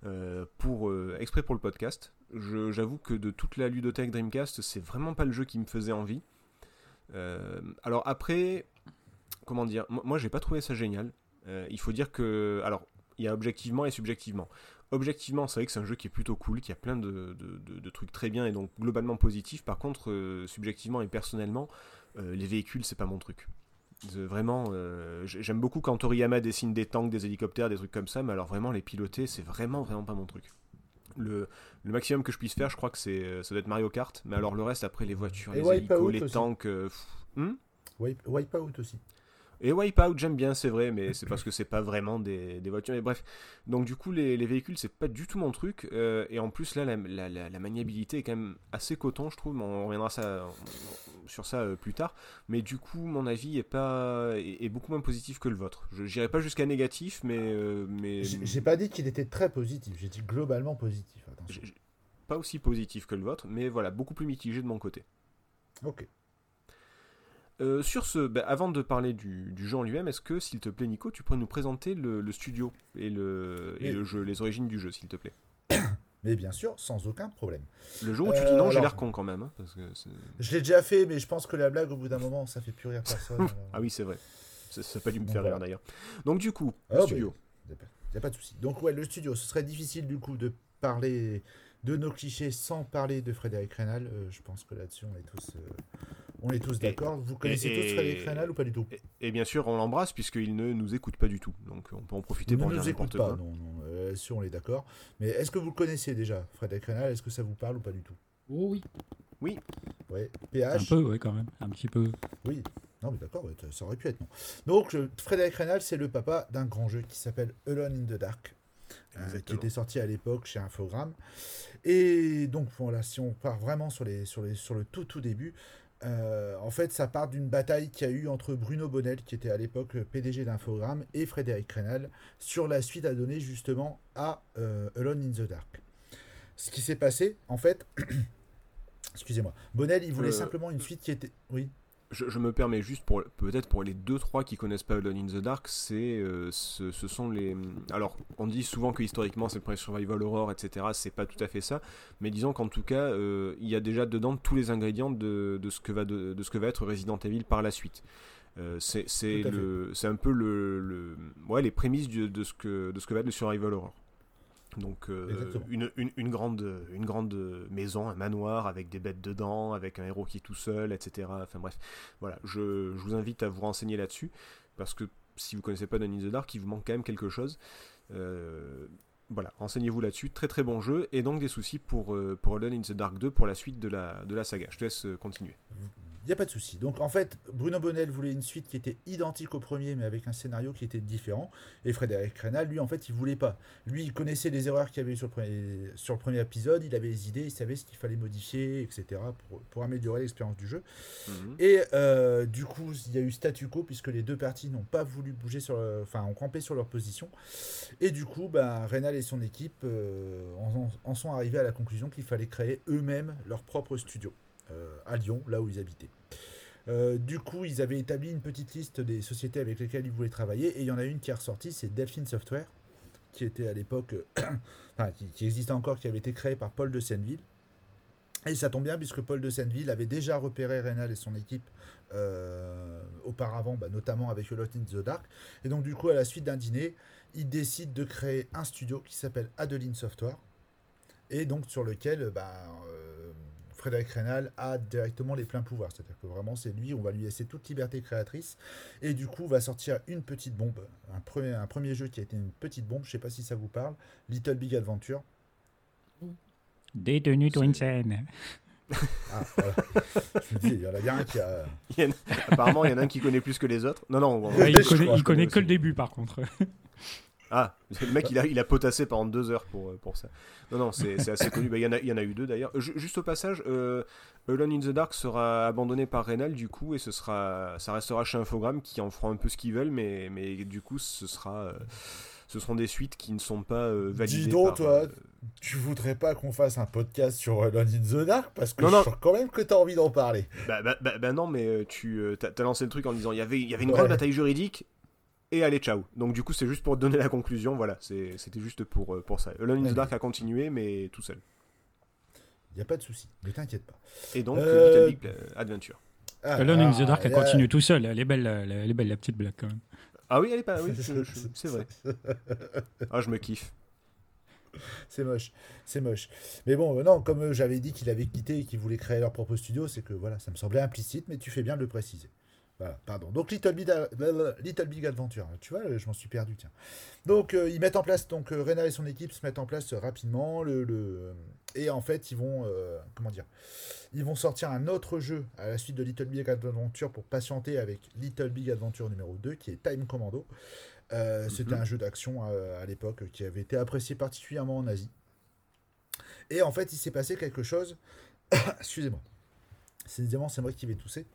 euh, pour, euh, exprès pour le podcast. J'avoue que de toute la ludothèque Dreamcast, c'est vraiment pas le jeu qui me faisait envie. Euh, alors, après, comment dire, moi, j'ai pas trouvé ça génial. Il faut dire que. Alors, il y a objectivement et subjectivement. Objectivement, c'est vrai que c'est un jeu qui est plutôt cool, qui a plein de, de- trucs très bien et donc globalement positifs. Par contre, subjectivement et personnellement, les véhicules, c'est pas mon truc. Vraiment, euh, j'ai- j'aime beaucoup quand Toriyama dessine des tanks, des hélicoptères, des trucs comme ça, mais alors vraiment, les piloter, c'est vraiment, vraiment pas mon truc. Le, le maximum que je puisse faire, je crois que c'est, euh, ça doit être Mario Kart, mais alors le reste, après, les voitures, Et les hélicos, les aussi. tanks. euh, pff, hmm? Wipe, Wipeout aussi. Et Wipeout, j'aime bien, c'est vrai, mais c'est parce que c'est pas vraiment des, des voitures. Mais bref, donc du coup, les, les véhicules, c'est pas du tout mon truc. euh, et en plus, là, la, la- la- la maniabilité est quand même assez coton, je trouve. mais On reviendra ça, sur ça euh, plus tard. Mais du coup, mon avis est, pas, est, est beaucoup moins positif que le vôtre. Je n'irai pas jusqu'à négatif, mais. euh, mais J'ai pas dit qu'il était très positif, j'ai dit globalement positif. Attention. pas aussi positif que le vôtre, mais voilà, beaucoup plus mitigé de mon côté. Ok. Euh, sur ce, bah, avant de parler du, du jeu en lui-même, est-ce que, s'il te plaît, Nico, tu pourrais nous présenter le, le studio et, le, et Oui. le jeu, les origines du jeu, s'il te plaît? [COUGHS] Mais bien sûr, sans aucun problème. Le jour où tu Euh, dis non, j'ai l'air con quand même. hein, parce que c'est- Je l'ai déjà fait, mais je pense que la blague, au bout d'un moment, ça fait plus rire personne. [LAUGHS] ah oui, c'est vrai. Ça n'a pas dû me faire rire d'ailleurs. Donc, du coup, Ah, le studio. Il n'y a pas de souci. Donc, ouais, le studio, ce serait difficile du coup de parler de nos clichés sans parler de Frédéric Rénal. Euh, je pense que là-dessus, on est tous, euh, on est tous d'accord. Vous connaissez et- tous Frédéric Rénal ou pas du tout Et, et bien sûr, on l'embrasse puisqu'il ne nous écoute pas du tout. Donc, on peut en profiter pour ne dire nous écoute n'importe pas, quoi. non, non. Euh, si on est d'accord. Mais est-ce que vous le connaissez déjà, Frédéric Rénal Est-ce que ça vous parle ou pas du tout? Oh oui. Oui. Ouais, Un PH. peu, ouais, quand même. Un petit peu. Oui. Non, mais d'accord, ça aurait pu être non. Donc, Frédéric Reynal, c'est le papa d'un grand jeu qui s'appelle Alone in the Dark, euh, qui était sorti à l'époque chez Infogrames. Et donc, voilà, si on part vraiment sur, les, sur, les, sur le tout, tout début, euh, en fait, ça part d'une bataille qu'il y a eu entre Bruno Bonnel, qui était à l'époque PDG d'Infogrames, et Frédéric Reynal, sur la suite à donner justement à euh, Alone in the Dark. Ce qui s'est passé, en fait, [CLEARS THROAT] excusez-moi, Bonnel, il voulait Euh, simplement une suite qui était. Oui. Je, je me permets juste pour peut-être pour les 2-3 qui connaissent pas Alone in the Dark, c'est euh, ce, ce sont les. Alors, on dit souvent que historiquement c'est le premier survival horror, etc. C'est pas tout à fait ça, mais disons qu'en tout cas, euh, il y a déjà dedans tous les ingrédients de, de ce que va de, de ce que va être Resident Evil par la suite. Euh, c'est un peu le, le- ouais les prémices du- de ce que de ce que va être le survival horror. Donc euh, une, une, une grande une grande maison, un manoir avec des bêtes dedans, avec un héros qui est tout seul, etc. Enfin bref, voilà, je, je vous invite à vous renseigner là-dessus parce que si vous connaissez pas Done in the Dark, il vous manque quand même quelque chose. Euh, voilà, renseignez-vous là-dessus. Très très bon jeu et donc des soucis pour euh, pour Alone in the Dark 2 pour la suite de la de la saga. Je te laisse continuer. Il n'y a pas de souci. Donc en fait, Bruno Bonnel voulait une suite qui était identique au premier, mais avec un scénario qui était différent. Et Frédéric Reynal, lui, en fait, il voulait pas. Lui, il connaissait les erreurs qu'il y avait eu sur le premier, sur le premier épisode, il avait les idées, il savait ce qu'il fallait modifier, etc., pour, pour améliorer l'expérience du jeu. Mhm. Et euh, du coup, il y a eu statu quo, puisque les deux parties n'ont pas voulu bouger sur. le- Enfin, ont campé sur leur position. Et du coup, ben, Reynal et son équipe euh, en, en sont arrivés à la conclusion qu'il fallait créer eux-mêmes leur propre studio à Lyon, là où ils habitaient. Euh, du coup, ils avaient établi une petite liste des sociétés avec lesquelles ils voulaient travailler, et il y en a une qui est ressortie, c'est Delphine Software, qui était à l'époque, euh, [COUGHS] enfin, qui, qui existait encore, qui avait été créée par Paul de Senneville. Et ça tombe bien puisque Paul de Senneville avait déjà repéré Reynal et son équipe euh, auparavant, bah, notamment avec Lot in the Dark. Et donc du coup, à la suite d'un dîner, il décide de créer un studio qui s'appelle Adeline Software, et donc sur lequel bah, euh, Frédéric Reynal a directement les pleins pouvoirs. C'est-à-dire que vraiment c'est lui, on va lui laisser toute liberté créatrice, et du coup va sortir une petite bombe, un premier, un premier jeu qui a été une petite bombe, je sais pas si ça vous parle, Little Big Adventure. Détenu Twinsen. Ah, voilà. je me dis, il y en a bien un qui a... Il y en a- apparemment, il y en a un qui connaît plus que les autres. Non, non. on- Ouais, il connaît, crois, il connaît que le début, par contre. Ah, [LAUGHS] le mec, il a, il a potassé pendant deux heures pour, euh, pour ça. Non, non, c'est assez [LAUGHS] connu. Bah, Il y, en a- y en a eu deux d'ailleurs. Ju- Juste au passage, euh, Alone in the Dark sera abandonné par Reynal du coup, et ce sera, ça restera chez Infogrames qui en feront un peu ce qu'ils veulent, mais, mais du coup, ce sera, euh, ce seront des suites qui ne sont pas euh, validées. Dis donc, par, toi, euh, tu voudrais pas qu'on fasse un podcast sur Alone in the Dark? Parce que Non, je non. sens quand même que t'as envie d'en parler. Bah, bah, bah- bah non, mais tu t'as lancé le truc en disant il y avait, il y avait une Ouais. grande bataille juridique et allez ciao. Donc du coup c'est juste pour donner la conclusion, voilà, c'était juste pour, euh, pour ça. Alone in the Dark a continué mais tout seul. Il n'y a pas de souci, ne t'inquiète pas. Et donc Euh, Little Big euh, Adventure. Ah, Alone in the ah, Dark, elle là- continue tout seul. Elle est belle, la- elle est belle, la petite blague, quand même. Ah oui, elle est pas, oui, [LAUGHS] c'est vrai. Ah je me kiffe. C'est moche, c'est moche. Mais bon, non, comme j'avais dit qu'il avait quitté et qu'il voulait créer leur propre studio, c'est que voilà, ça me semblait implicite, mais tu fais bien de le préciser. Voilà, pardon. Donc Little Big, Little Big Adventure, tu vois, je m'en suis perdu, tiens. Donc euh, ils mettent en place, donc euh, Rena et son équipe se mettent en place euh, rapidement, le, le- et en fait ils vont, euh, comment dire, ils vont sortir un autre jeu à la suite de Little Big Adventure pour patienter avec Little Big Adventure numéro 2, qui est Time Commando. C'était Mhm. un jeu d'action euh, à l'époque qui avait été apprécié particulièrement en Asie. Et en fait, il s'est passé quelque chose. [COUGHS] Excusez-moi. C'est évidemment, c'est moi qui vais tousser.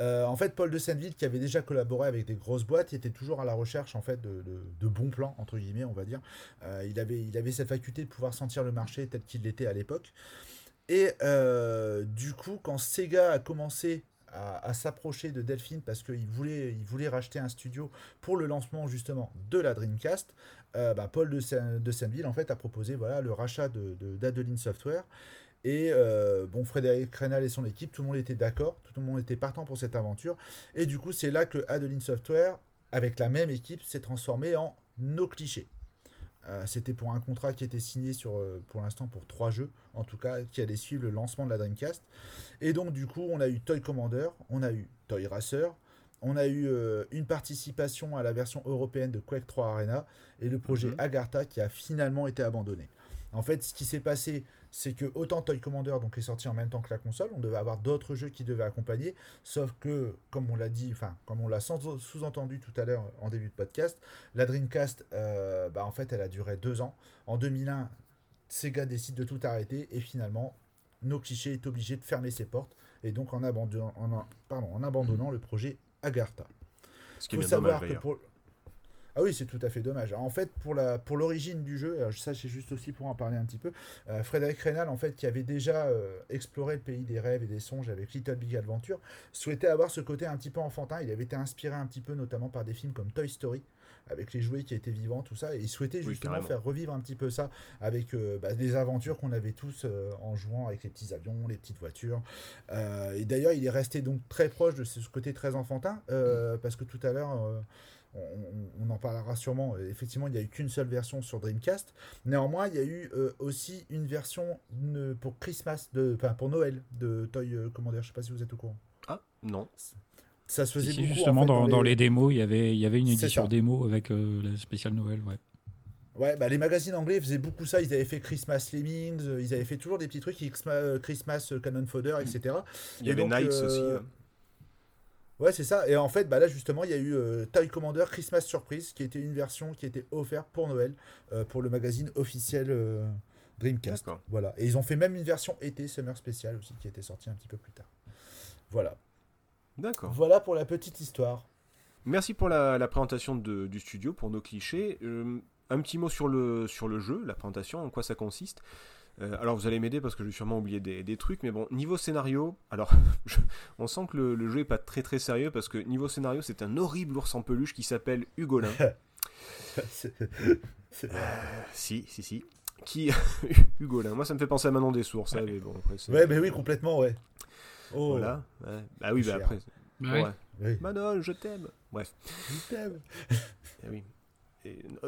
Euh, en fait, Paul de Senneville, qui avait déjà collaboré avec des grosses boîtes, était toujours à la recherche en fait de, bons plans entre guillemets, on va dire. Euh, il avait, il avait cette faculté de pouvoir sentir le marché tel qu'il l'était à l'époque. Et euh, du coup, quand Sega a commencé à, s'approcher de Delphine parce qu'il voulait, il voulait racheter un studio pour le lancement justement de la Dreamcast, bah, Paul de, de Senneville en fait a proposé voilà le rachat de- d'Adeline Software. Et euh, bon, Frédéric Reynal et son équipe, tout le monde était d'accord, tout le monde était partant pour cette aventure. Et du coup, c'est là que Adeline Software, avec la même équipe, s'est transformé en nos clichés. Euh, C'était pour un contrat qui était signé sur, euh, pour l'instant pour trois jeux, en tout cas, qui allait suivre le lancement de la Dreamcast. Et donc, du coup, on a eu Toy Commander, on a eu Toy Racer, on a eu euh, une participation à la version européenne de Quake 3 Arena et le projet Mhm. Agartha qui a finalement été abandonné. En fait, ce qui s'est passé c'est que autant Toy Commander donc est sorti en même temps que la console, on devait avoir d'autres jeux qui devaient accompagner, sauf que comme on l'a dit, enfin comme on l'a sous-entendu tout à l'heure en début de podcast, la Dreamcast, euh, bah, en fait, elle a duré deux ans. En 2001, Sega décide de tout arrêter et finalement, No Cliché est obligé de fermer ses portes et donc en abandonnant, en, pardon, en abandonnant le projet Agartha. Ce qui est bien savoir que pour ah oui, c'est tout à fait dommage. En fait, pour la pour l'origine du jeu, ça c'est juste aussi pour en parler un petit peu. Euh, Frédéric Reynal, en fait, qui avait déjà euh, exploré le pays des rêves et des songes avec Little Big Adventure, souhaitait avoir ce côté un petit peu enfantin. Il avait été inspiré un petit peu, notamment par des films comme Toy Story avec les jouets qui étaient vivants, tout ça. Et il souhaitait justement faire revivre un petit peu ça avec euh, bah, des aventures qu'on avait tous en jouant avec les petits avions, les petites voitures. et d'ailleurs, il est resté donc très proche de ce côté très enfantin, parce que tout à l'heure, on, en parlera sûrement. Effectivement, il n'y a eu qu'une seule version sur Dreamcast. Néanmoins, il y a eu euh, aussi une version pour Christmas, de, enfin pour Noël, de Toy euh, Commander. Je ne sais pas si vous êtes au courant. Ah, non. Ça se faisait beaucoup, Justement, dans, les... démos, il y avait, il y avait une édition démo avec euh, la spéciale Noël, ouais. Ouais, bah les magazines anglais faisaient beaucoup ça. Ils avaient fait Christmas Lemmings, ils avaient fait toujours des petits trucs, Christmas Cannon Fodder, etc. Il y avait Knights aussi. Ouais, c'est ça. Et en fait, bah là, justement, il y a eu euh, Toy Commander Christmas Surprise, qui était une version qui était offerte pour Noël, euh, pour le magazine officiel euh, Dreamcast. Voilà. Et ils ont fait même une version été, Summer Special aussi, qui était sortie un petit peu plus tard. Voilà. D'accord. Voilà pour la petite histoire. Merci pour la, présentation du studio, pour nos clichés. un petit mot sur le, sur le jeu, la présentation, en quoi ça consiste. Euh, alors vous allez m'aider parce que je vais sûrement oublier des, trucs, mais bon, niveau scénario, alors [LAUGHS] on sent que le, jeu est pas très très sérieux parce que niveau scénario, c'est un horrible ours en peluche qui s'appelle Hugolin. [LAUGHS] Euh, si, si, si. Qui [LAUGHS] Hugolin. Moi, ça me fait penser à Manon des Sources, hein, mais bon. ouais, mais oui, complètement, ouais. Oh. Voilà. Bah oui, bah après. Bah ouais. Manon, je t'aime. Bref. Je t'aime. Eh oui.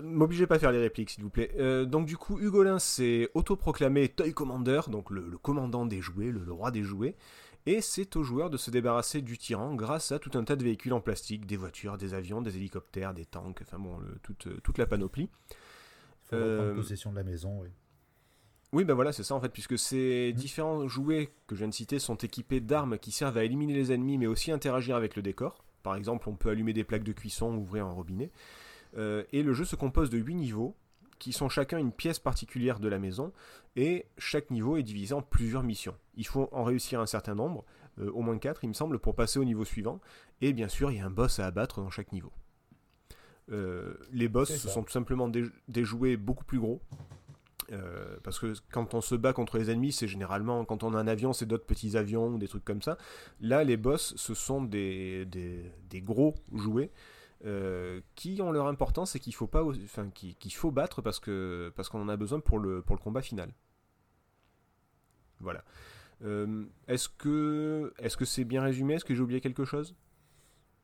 M'obligez pas à faire les répliques, s'il vous plaît. Euh, donc, du coup, Hugolin s'est autoproclamé Toy Commander, donc le, commandant des jouets, le, roi des jouets. Et c'est aux joueurs de se débarrasser du tyran grâce à tout un tas de véhicules en plastique, des voitures, des avions, des hélicoptères, des tanks, enfin bon, toute, toute, la panoplie. Il faut euh, possession de la maison, oui. Oui, ben voilà, c'est ça en fait, puisque ces mmh. différents jouets que je viens de citer sont équipés d'armes qui servent à éliminer les ennemis, mais aussi interagir avec le décor. Par exemple, on peut allumer des plaques de cuisson, ouvrir un robinet. Euh, et le jeu se compose de 8 niveaux, qui sont chacun une pièce particulière de la maison, et chaque niveau est divisé en plusieurs missions. Il faut en réussir un certain nombre, euh, au moins 4 il me semble, pour passer au niveau suivant, et bien sûr il y a un boss à abattre dans chaque niveau. Euh, les boss, ce sont tout simplement des, jouets beaucoup plus gros, parce que quand on se bat contre les ennemis, c'est généralement, quand on a un avion, c'est d'autres petits avions ou des trucs comme ça. Là, les boss, ce sont des, des gros jouets euh, qui ont leur importance et qu'il faut pas, enfin, qu'il faut battre parce que parce qu'on en a besoin pour le pour le combat final. Voilà. Euh, est-ce que est-ce que c'est bien résumé? Est-ce que j'ai oublié quelque chose?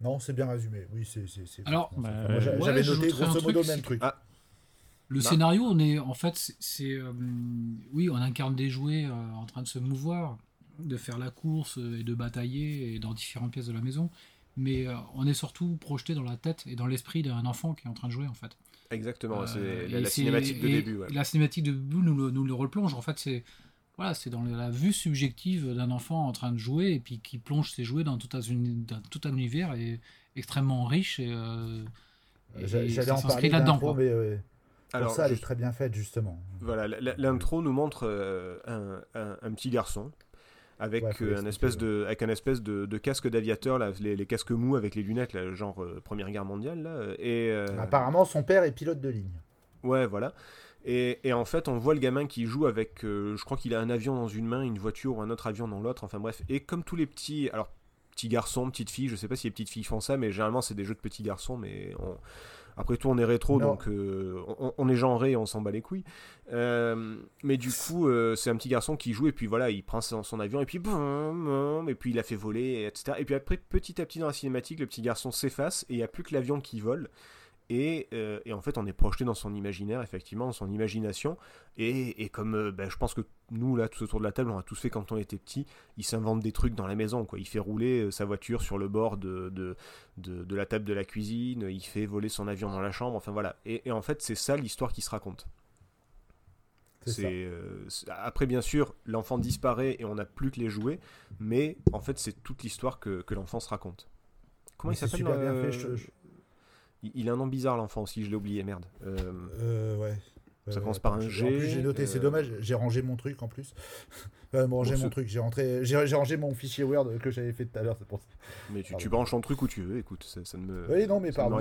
Non, c'est bien résumé. Oui, c'est. Alors, bah, j'avais noté grosso modo le même truc. Ah. Le scénario, on est en fait, c'est euh, oui, on incarne des jouets en train de se mouvoir, de faire la course et de batailler et dans différentes pièces de la maison mais euh, on est surtout projeté dans la tête et dans l'esprit d'un enfant qui est en train de jouer en fait. Exactement, c'est euh, la, cinématique de début. La cinématique de début nous le, nous le replonge. En fait, c'est voilà, c'est dans la vue subjective d'un enfant en train de jouer et puis qui plonge ses jouets dans tout un, tout un univers et, extrêmement riche. Et, euh, J'allais en parler là-dedans. Mais Alors, ça, elle est très bien faite justement. Voilà, l'intro nous montre un, un, petit garçon avec, euh, un espèce de, avec un espèce de, casque d'aviateur, les, les, casques mous avec les lunettes, là, genre euh, Première Guerre mondiale. Là, et, euh, Apparemment, son père est pilote de ligne. Ouais, voilà. Et, et, en fait, on voit le gamin qui joue avec, je crois qu'il a un avion dans une main, une voiture ou un autre avion dans l'autre, enfin bref. Et comme tous les petits, alors petits garçons, petites filles, je sais pas si les petites filles font ça, mais généralement c'est des jeux de petits garçons, mais on après tout, on est rétro, donc euh, on, est genré et on s'en bat les couilles. Euh, mais du coup, euh, c'est un petit garçon qui joue et puis voilà, il prend son, son avion et puis et puis il a fait voler, etc. Et puis après, petit à petit dans la cinématique, le petit garçon s'efface et il n'y a plus que l'avion qui vole. Euh, et, en fait, on est projeté dans son imaginaire, effectivement, dans son imagination. Et, comme euh, ben, je pense que nous, là, tout autour de la table, on a tous fait quand on était petit, il s'invente des trucs dans la maison. Quoi. Il fait rouler euh, sa voiture sur le bord de, de, la table de la cuisine, il fait voler son avion dans la chambre, enfin voilà. Et, en fait, c'est ça l'histoire qui se raconte. C'est après bien sûr l'enfant disparaît et on n'a plus que les jouets, mais en fait c'est toute l'histoire que, que l'enfant se raconte. Comment Mais il s'appelle super bien fait, je- je- il, il a un nom bizarre l'enfant aussi, je l'ai oublié merde. Euh, Euh, ouais. Ça Euh, commence par un G, En plus, j'ai noté, c'est euh, dommage, j'ai rangé mon truc en plus. [LAUGHS] Euh, bon, rangé Bon, mon c'est- truc, j'ai rentré, j'ai j'ai rangé mon fichier Word que j'avais fait tout à l'heure, c'est pour ça. mais tu, branches ton truc où tu veux, écoute, ça, ça ne me. Oui, non, mais pardon,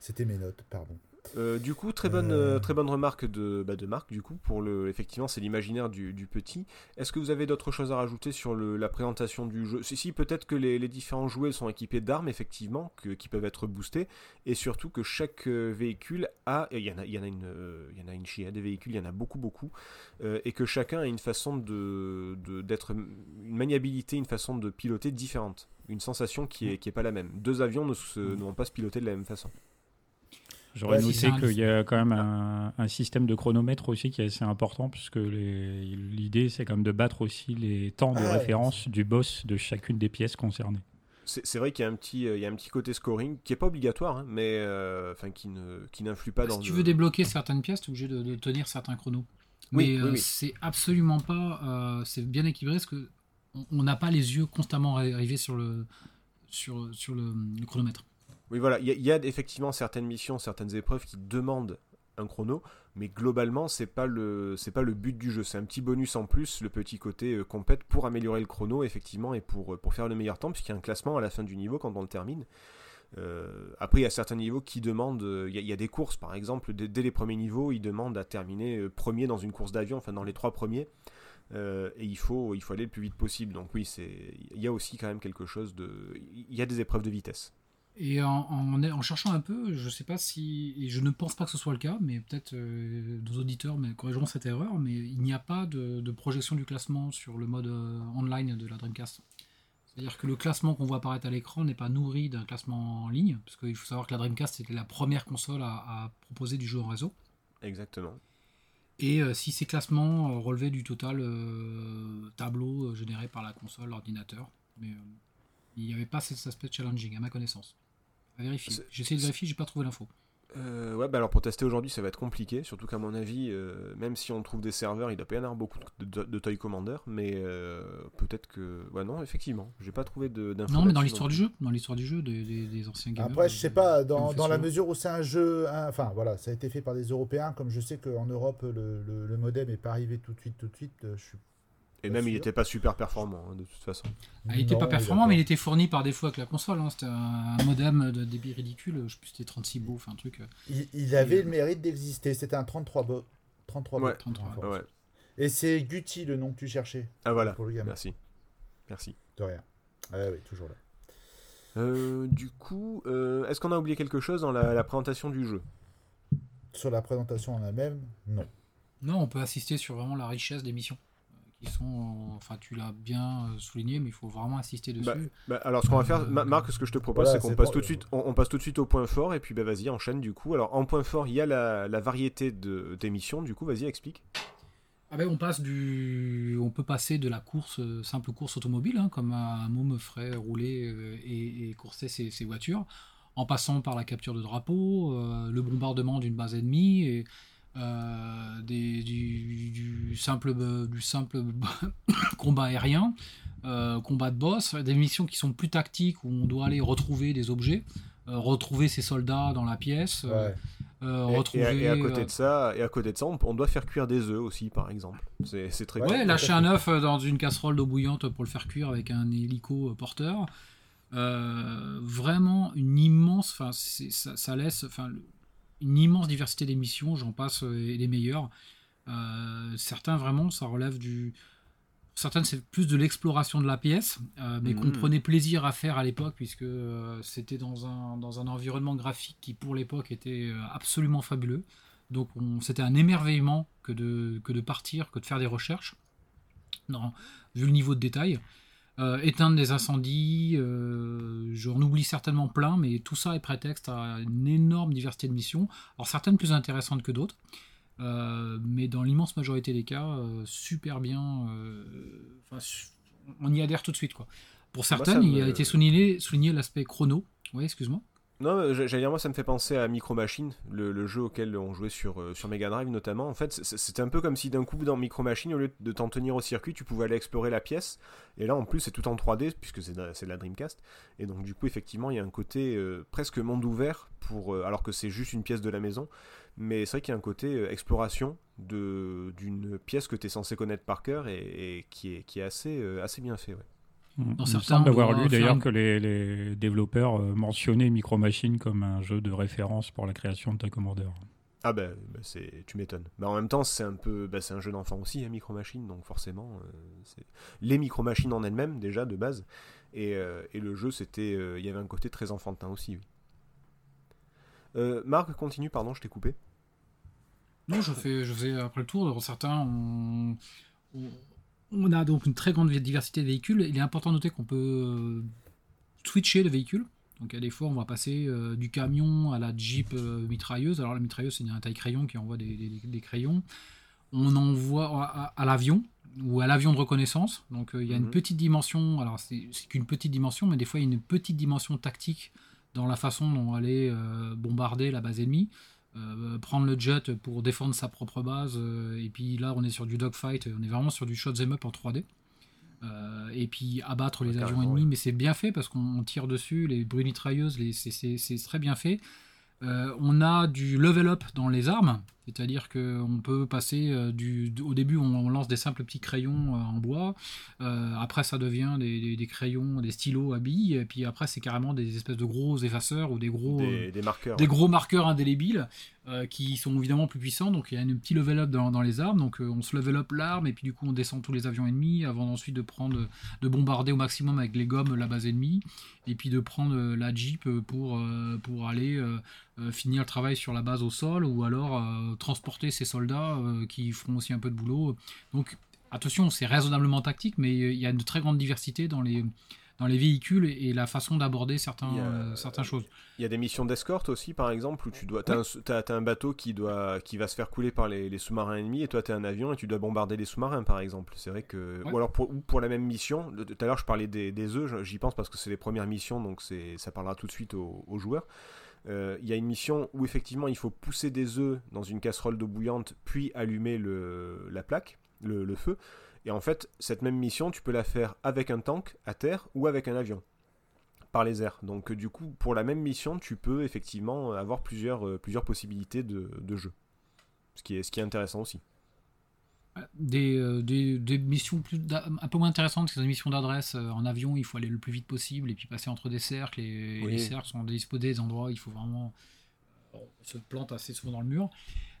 c'était mes notes, pardon. Euh, du coup, très bonne, Euh. très bonne remarque de, bah, de Marc, du coup, pour le, effectivement, c'est l'imaginaire du, du petit. Est-ce que vous avez d'autres choses à rajouter sur le- la présentation du jeu? Si, si, peut-être que les, les différents jouets sont équipés d'armes, effectivement, que- qui peuvent être boostés, et surtout que chaque euh, véhicule a, il y en a, il y en a une, il y en a une chier des véhicules, il y en a beaucoup, beaucoup, euh, et que chacun a une façon de, de- d'être, une maniabilité, une façon de piloter différente, une sensation qui est, qui est pas la même. Deux avions ne, se, ne vont pas se piloter de la même façon. J'aurais Ouais, noté qu'il y a quand même un, un système de chronomètre aussi qui est assez important, puisque l'idée c'est quand même de battre aussi les temps de Ah ouais. référence du boss de chacune des pièces concernées. C'est vrai qu'il y a un petit, euh, il y a un petit côté scoring qui est pas obligatoire, hein, mais euh, enfin qui n'influe pas dans. si tu veux débloquer certaines pièces, tu es obligé de, de tenir certains chronos? Oui, Mais oui, euh, oui. c'est absolument pas. euh, c'est bien équilibré parce que on- on n'a pas les yeux constamment rivés sur le, sur, sur le, le chronomètre. Oui, voilà, il y, a- effectivement certaines missions, certaines épreuves qui demandent un chrono, mais globalement c'est pas le, pas le but du jeu. C'est un petit bonus en plus, le petit côté euh, compète pour améliorer le chrono effectivement et pour, euh, faire le meilleur temps, puisqu'il y a un classement à la fin du niveau quand on le termine. Euh, après, il y a certains niveaux qui demandent. euh, Il y, a- des courses, par exemple, dès, les premiers niveaux, ils demandent à terminer premier dans une course d'avion, enfin dans les trois premiers. Et il faut, il faut aller le plus vite possible. Donc oui, il y a aussi quand même quelque chose de, il y a des épreuves de vitesse. Et en, en- en cherchant un peu, je sais pas si, et je ne pense pas que ce soit le cas, mais peut-être euh, nos auditeurs mais corrigeront cette erreur, mais il n'y a pas de, de projection du classement sur le mode euh, online de la Dreamcast. C'est-à-dire que le classement qu'on voit apparaître à l'écran n'est pas nourri d'un classement en ligne, parce qu'il faut savoir que la Dreamcast était la première console à, à proposer du jeu en réseau. Exactement. Et euh, si ces classements relevaient du total tableau généré par la console, l'ordinateur, mais il n'y avait pas cet aspect challenging à ma connaissance. À vérifier. Essayé de vérifier, j'ai pas trouvé l'info. Euh, ouais, bah alors pour tester aujourd'hui, ça va être compliqué, surtout qu'à mon avis, euh, même si on trouve des serveurs, il doit pas y en avoir beaucoup de, de, de Toy Commander, mais euh, peut-être que. Ouais, non, effectivement, j'ai pas trouvé de- d'infos. Non, mais dans l'histoire du jeu, dans l'histoire du jeu des, des- des anciens gamers. Après, je sais pas, dans, dans la mesure où c'est un jeu, enfin voilà, ça a été fait par des Européens, comme je sais qu'en Europe, le, le, le modem est pas arrivé tout de suite, tout de suite, euh, je suis Et même, il sûr. était pas super performant, hein, de toute façon. Ah, il était Non, pas performant, mais il était fourni par défaut avec la console. hein. C'était un modem de débit ridicule. Je sais plus, c'était 36 beaux, enfin un truc. euh, Il, il avait le mérite d'exister, c'était un 33 bot. 33 Ouais. bot, 33, pour Ouais. info. Et c'est Guti le nom que tu cherchais. Ah voilà, Pour le gamin. merci. Merci. De rien. Ah oui, toujours là. Euh, du coup, euh, est-ce qu'on a oublié quelque chose dans la, la présentation du jeu? Sur la présentation en elle-même, non. Non, on peut assister sur vraiment la richesse des missions. Qui sont, enfin, tu l'as bien euh, souligné, mais il faut vraiment insister dessus. Bah, Bah, alors, ce qu'on va faire, Euh, Ma- Marc, ce que je te propose, voilà, c'est qu'on passe bon, tout de euh, suite, on, on passe tout de suite au point fort, et puis bah vas-y, enchaîne du coup. Alors, en point fort, il y a la, la variété de d'émissions. Du coup, vas-y, explique. Ah ben, on passe du, on peut passer de la course, simple course automobile, hein, comme un môme ferait rouler et, et courser ses, ses voitures, en passant par la capture de drapeaux, euh, le bombardement d'une base ennemie et euh, des- du, du simple, du simple [COUGHS] combat aérien, euh, combat de boss, des missions qui sont plus tactiques où on doit aller retrouver des objets, euh, retrouver ses soldats dans la pièce, euh, Ouais. euh, Et- retrouver. et, à, et à côté euh, de ça, et à côté de ça, on, on doit faire cuire des œufs aussi, par exemple. C'est très Ouais, cool. Lâcher un [LAUGHS] œuf euh, dans une casserole d'eau bouillante pour le faire cuire avec un hélico euh, porteur. Euh, vraiment une immense, enfin ça, ça laisse, enfin une immense diversité d'émissions. J'en passe euh, et les meilleurs. Euh, certains vraiment, ça relève du. Certaines, c'est plus de l'exploration de la pièce, euh, mais qu'on Mhm. prenait plaisir à faire à l'époque, puisque euh, c'était dans un, dans un environnement graphique qui, pour l'époque, était euh, absolument fabuleux. Donc, on- c'était un émerveillement que de, que de partir, que de faire des recherches, non, vu le niveau de détail. Euh, éteindre des incendies, euh, j'en oublie certainement plein, mais tout ça est prétexte à une énorme diversité de missions. Alors, certaines plus intéressantes que d'autres. Euh, mais dans l'immense majorité des cas, super bien. on y adhère tout de suite. Quoi. Pour certaines, il a été souligné, souligné l'aspect chrono. Oui, excuse-moi. Non, j'allais dire, moi, ça me fait penser à Micro Machine, le, jeu auquel on jouait sur, euh, sur Mega Drive notamment. En fait, c'était un peu comme si d'un coup, dans Micro Machine, au lieu de t'en tenir au circuit, tu pouvais aller explorer la pièce. Et là, en plus, c'est tout en 3D, puisque c'est de, la Dreamcast. Et donc, du coup, effectivement, il y a un côté euh, presque monde ouvert, pour, euh, alors que c'est juste une pièce de la maison. Mais c'est vrai qu'il y a un côté exploration d'une pièce que tu es censé connaître par cœur et, qui, est, assez, assez bien fait. ouais. Mm. Dans Il me semble avoir lu d'ailleurs que les, les développeurs euh, mentionnaient Micro Machine comme un jeu de référence pour la création de Toy Commander. Ah bah, bah, c'est, tu m'étonnes. Bah, en même temps, c'est un peu, bah, c'est un jeu d'enfant aussi, hein, Micro Machine, donc forcément, euh, c'est les Micro Machines en elles-mêmes déjà de base, et, euh, et le jeu, c'était, euh, il y avait un côté très enfantin aussi. Oui. Euh, Marc, continue, pardon, je t'ai coupé. Non, je fais, je faisais après le tour. Certains, on, on- on a donc une très grande diversité de véhicules. Il est important de noter qu'on peut euh, switcher de véhicules. Donc, à des fois, on va passer euh, du camion à la Jeep euh, mitrailleuse. Alors, la mitrailleuse, c'est une taille crayon qui envoie des, des- des crayons. On envoie à, à- à l'avion ou à l'avion de reconnaissance. Donc, euh, il y a une Mhm. petite dimension. Alors, c'est qu'une petite dimension, mais des fois, il y a une petite dimension tactique dans la façon dont aller euh, bombarder la base ennemie. Euh, prendre le jet pour défendre sa propre base. euh, et puis là, on est sur du dogfight, on est vraiment sur du shot 'em up en 3D. Euh, et puis abattre les avions ennemis, mais c'est bien fait parce qu'on tire dessus, les bruits mitrailleuses, les- c'est- très bien fait. On a du level up dans les armes, c'est-à-dire qu'on peut passer euh, du, du- au début on, on lance des simples petits crayons euh, en bois, Euh, après ça devient des, des- des crayons, des stylos à billes, et puis après c'est carrément des espèces de gros effaceurs ou des gros Des, des marqueurs. des ouais. gros marqueurs indélébiles euh, qui sont évidemment plus puissants. Donc il y a un petit level up dans, dans les armes. Donc euh, on se level up l'arme et puis du coup on descend tous les avions ennemis avant ensuite de prendre de bombarder au maximum avec les gommes la base ennemie et puis de prendre la jeep pour pour aller finir le travail sur la base au sol ou alors transporter ces soldats euh, qui feront aussi un peu de boulot. Donc attention, c'est raisonnablement tactique, mais euh, il y a une très grande diversité dans les dans les véhicules et, la façon d'aborder certains a, euh, certaines choses. Il y a des missions d'escorte aussi, par exemple, où tu dois, t'as, un, bateau qui doit, qui va se faire couler par les, les sous-marins ennemis, et toi t'es un avion et tu dois bombarder les sous-marins, par exemple. C'est vrai que, ou alors pour, ou pour la même mission. Tout à l'heure je parlais des, des œufs, j'y pense parce que c'est les premières missions, donc ça parlera tout de suite aux, aux joueurs. Euh, Il y a une mission où effectivement il faut pousser des œufs dans une casserole d'eau bouillante, puis allumer la plaque, le, feu. Et en fait, cette même mission, tu peux la faire avec un tank à terre ou avec un avion par les airs. Donc euh, du coup, pour la même mission, tu peux effectivement avoir plusieurs, euh, possibilités de, jeu. Ce qui est intéressant aussi. Des, euh, des, des missions plus un peu moins intéressantes, c'est des missions d'adresse. Euh, en avion, il faut aller le plus vite possible et puis passer entre des cercles. Et, les cercles sont disposés des endroits où il faut vraiment. On se plante assez souvent dans le mur.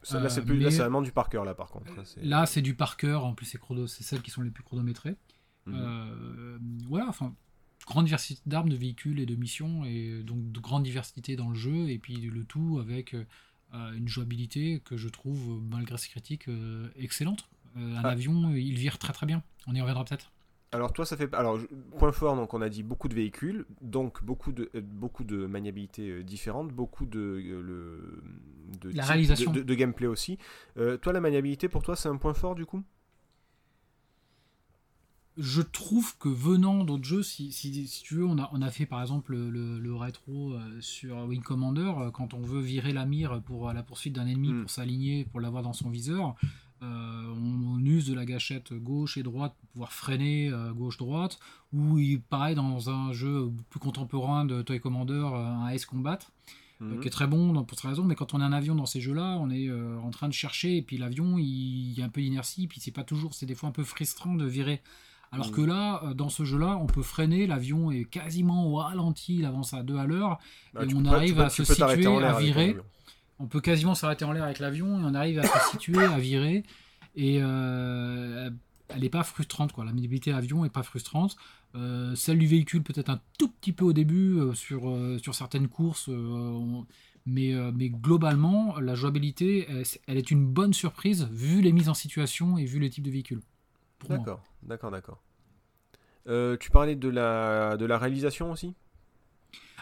Ça, là, Euh, c'est plus, là, mais- c'est vraiment du par cœur, là, par contre. Là, c'est- Là, c'est du par cœur. En plus, c'est chrono- c'est celles qui sont les plus chronométrées. Mhm. Euh, voilà, enfin, grande diversité d'armes, de véhicules et de missions, et donc de grande diversité dans le jeu, et puis le tout avec euh, une jouabilité que je trouve, malgré ses critiques, euh, excellente. Euh, un Ah. avion, il vire très très bien. On y reviendra peut-être. Alors toi, ça fait alors point fort. Donc on a dit beaucoup de véhicules, donc beaucoup de euh, beaucoup de maniabilités euh, différentes, beaucoup de euh, le de La réalisation. de, de- de gameplay aussi. Euh, toi, la maniabilité pour toi, c'est un point fort du coup? Je trouve que venant d'autres jeux, si, si, si tu veux, on a, on a fait par exemple le, le- rétro euh, sur Wing Commander, euh, quand on veut virer la mire pour euh, la poursuite d'un ennemi, Mm. pour s'aligner, pour l'avoir dans son viseur, euh, on, on use de la gâchette gauche et droite pour pouvoir freiner euh, gauche-droite, ou il- pareil dans un jeu plus contemporain de Toy Commander, euh, un Ace Combat, euh, Mhm. qui est très bon dans- pour cette raison, mais quand on a un avion dans ces jeux-là, on est euh, en train de chercher, et puis l'avion, il, il y a un peu d'inertie, puis c'est pas toujours, c'est des fois un peu frustrant de virer. Alors Mhm. que là, euh, dans ce jeu-là, on peut freiner, l'avion est quasiment au ralenti, il avance à deux à l'heure, Bah, et on peux arrive peux- à se situer, à virer. On peut quasiment s'arrêter en l'air avec l'avion, et on arrive à se situer, à virer, et euh, elle n'est pas frustrante, quoi. La maniabilité avion n'est pas frustrante. Euh, celle du véhicule peut-être un tout petit peu au début euh, sur, sur certaines courses, on- mais, mais globalement, la jouabilité, elle, elle est une bonne surprise vu les mises en situation et vu le type de véhicule. D'accord, d'accord, d'accord. Tu parlais de la de la réalisation aussi?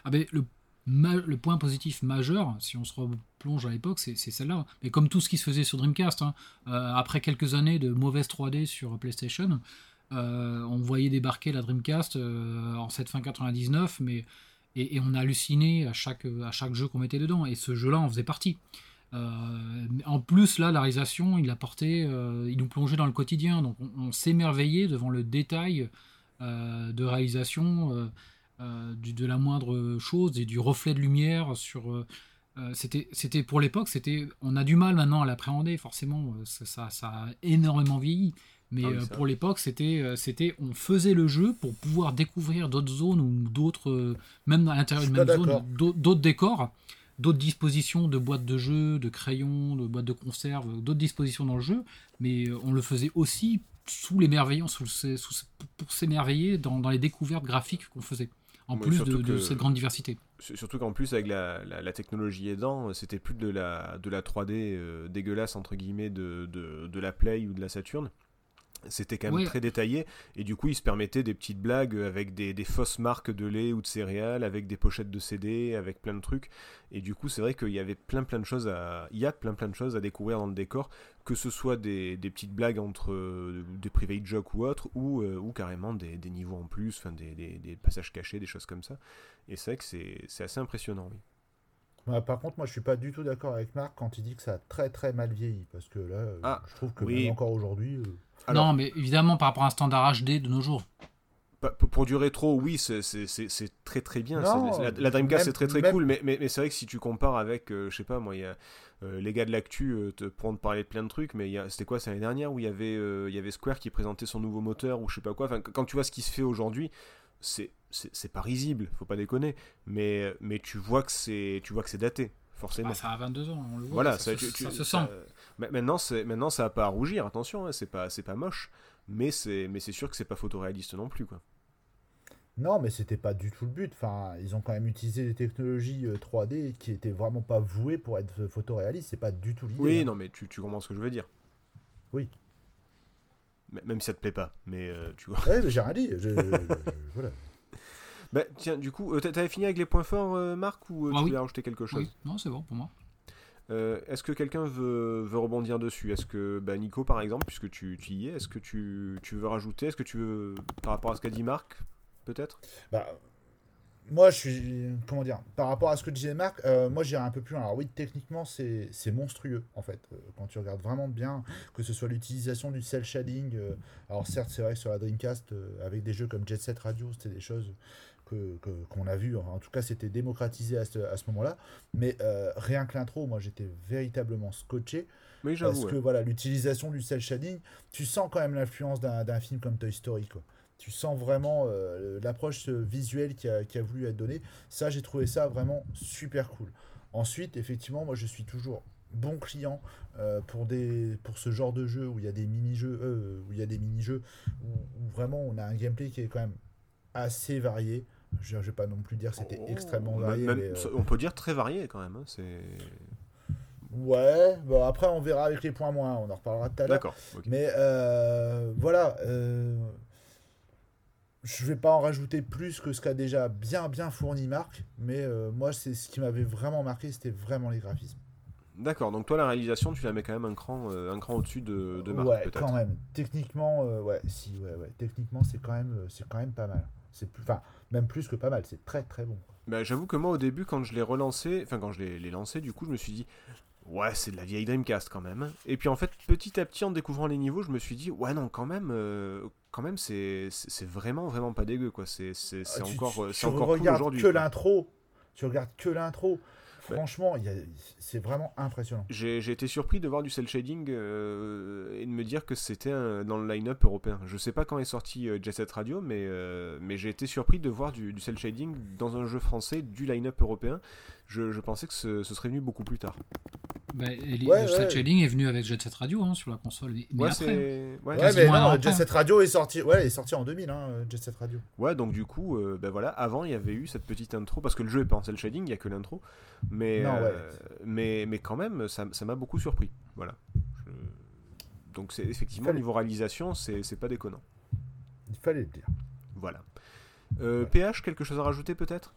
Ah ben, le, le point positif majeur, si on se replonge à l'époque, c'est celle-là. Mais comme tout ce qui se faisait sur Dreamcast, hein, euh, après quelques années de mauvaise 3D sur PlayStation, euh, on voyait débarquer la Dreamcast euh, en cette fin 99, mais et, on a halluciné à chaque, à chaque jeu qu'on mettait dedans. Et ce jeu-là en faisait partie. en plus, là, la réalisation, il apportait, il nous plongeait dans le quotidien. Donc, on, s'émerveillait devant le détail de réalisation du, de la moindre chose et du reflet de lumière sur. c'était, c'était pour l'époque, c'était, on a du mal maintenant à l'appréhender. Forcément, ça, ça, a énormément vieilli. Mais ah euh, pour l'époque, c'était, euh, c'était, on faisait le jeu pour pouvoir découvrir d'autres zones ou d'autres, euh, même à l'intérieur d'une même zone, d'autres décors, d'autres dispositions de boîtes de jeu, de crayons, de boîtes de conserve, d'autres dispositions dans le jeu. Mais on le faisait aussi sous l'émerveillement, sous, sous, pour s'émerveiller dans, dans, les découvertes graphiques qu'on faisait. En plus de, cette grande diversité. Surtout qu'en plus, avec la, la, technologie aidant, c'était plus de la, de la 3D dégueulasse, entre guillemets, de, de, de la Play ou de la Saturn c'était quand même très détaillé. Et du coup il se permettait des petites blagues avec des, fausses marques de lait ou de céréales avec des pochettes de CD avec plein de trucs. Et du coup c'est vrai qu'il y avait plein plein de choses à il y a plein plein de choses à découvrir dans le décor que ce soit des, petites blagues entre euh, des private jokes ou autres ou, euh, ou carrément des, niveaux en plus enfin des, des, passages cachés des choses comme ça. Et c'est vrai que c'est assez impressionnant oui. Par contre, moi, je suis pas du tout d'accord avec Marc quand il dit que ça a très très mal vieilli, parce que là, ah, je trouve que même encore aujourd'hui. Euh, non, mais évidemment, par rapport à un standard HD de nos jours. Pour du rétro, oui, c'est très très bien. la, Dreamcast, c'est très très cool, mais, mais, c'est vrai que si tu compares avec, euh, je sais pas, moi, il y a, euh, les gars de l'actu euh, te prendre parler de plein de trucs, mais c'était quoi, c'est l'année dernière où il y, avait, il y avait Square qui présentait son nouveau moteur ou je sais pas quoi. Enfin, quand tu vois ce qui se fait aujourd'hui, c'est pas risible, faut pas déconner, mais, mais tu vois que c'est daté forcément. Ah, ça a 22 ans, on le voit. Voilà, ça, se sent. Maintenant, maintenant, ça n'a pas à rougir, attention, hein, c'est pas, pas moche, mais c'est, mais c'est sûr que c'est pas photoréaliste non plus, quoi. Non, mais c'était pas du tout le but. Enfin, ils ont quand même utilisé des technologies 3D euh, qui étaient vraiment pas vouées pour être photoréalistes. C'est pas du tout l'idée. Oui, hein. non, mais tu, tu comprends ce que je veux dire. Oui. Même si ça te plaît pas, mais euh, tu vois. Ouais, j'ai rien dit. voilà. [LAUGHS] Bah, tiens, du coup, euh, t'avais fini avec les points forts, euh, Marc, ou euh, ah tu voulais rajouter quelque chose? Non, c'est bon pour moi. Est-ce que quelqu'un veut, rebondir dessus? Est-ce que bah, Nico, par exemple, puisque tu, tu y es, est-ce que tu, veux rajouter? Est-ce que tu veux, par rapport à ce qu'a dit Marc, peut-être? Bah, Moi, je suis. Comment dire Par rapport à ce que disait Marc, moi, j'irai un peu plus loin. Alors, oui, techniquement, c'est monstrueux, en fait. quand tu regardes vraiment bien, que ce soit l'utilisation du cel shading. alors, certes, c'est vrai que sur la Dreamcast, avec des jeux comme Jet Set Radio, c'était des choses qu'on a vu. En tout cas, c'était démocratisé à ce, à ce moment-là. Mais euh, rien que l'intro, moi, j'étais véritablement scotché. Parce que voilà, l'utilisation du cel shading, tu sens quand même l'influence d'un film comme Toy Story. Quoi. Tu sens vraiment euh, l'approche visuelle qui a, qui a, voulu être donnée. Ça, j'ai trouvé ça vraiment super cool. Ensuite, effectivement, moi, je suis toujours bon client euh, pour, des, pour ce genre de jeu où il y a des mini-jeux, où il y a des mini-jeux où, vraiment on a un gameplay qui est quand même assez varié. Je ne vais pas non plus dire que c'était oh, extrêmement varié. Euh, on peut dire très varié quand même. Hein, c'est. Ouais, bon après on verra avec les points moins, on en reparlera tout à l'heure. D'accord. Mais euh, voilà, euh, je vais pas en rajouter plus que ce qu'a déjà bien bien fourni Marc, mais moi c'est ce qui m'avait vraiment marqué, c'était vraiment les graphismes. D'accord, donc toi la réalisation tu la mets quand même un cran, un cran au-dessus de, de Marc Ouais, quand même. Techniquement, ouais, si, ouais, ouais. Techniquement c'est quand même, c'est quand même pas mal. C'est plus, enfin, même plus que pas mal. C'est très très bon. Bah, j'avoue que moi au début, quand je l'ai relancé, enfin quand je l'ai lancé, du coup, je me suis dit, ouais, c'est de la vieille Dreamcast quand même. Et puis en fait, petit à petit, en découvrant les niveaux, je me suis dit, ouais, non, quand même, euh, quand même, c'est vraiment vraiment pas dégueu quoi. C'est ah, encore, c'est encore cool que l'intro. Tu regardes que l'intro. Franchement, c'est vraiment impressionnant. J'ai été surpris de voir du cel shading euh, et de me dire que c'était dans le line-up européen. Je sais pas quand est sorti euh, Jet Set Radio, mais, euh, mais j'ai été surpris de voir du, du cel shading dans un jeu français du line-up européen je, pensais que ce, serait venu beaucoup plus tard. Bah, le shading est venu avec Jet Set Radio hein, sur la console. Mais, après, ouais, mais non, Jet Set Radio est sorti, ouais, est sorti en 2000, hein, Jet Set Radio. Ouais, donc du coup, euh, ben voilà, avant il y avait eu cette petite intro, parce que le jeu est pas en cel shading, il y a que l'intro. Mais, euh, mais, mais quand même, ça m'a beaucoup surpris. Voilà. Donc c'est effectivement, au niveau réalisation, c'est pas déconnant. Il fallait le dire. Voilà. Euh, PH, quelque chose à rajouter peut-être?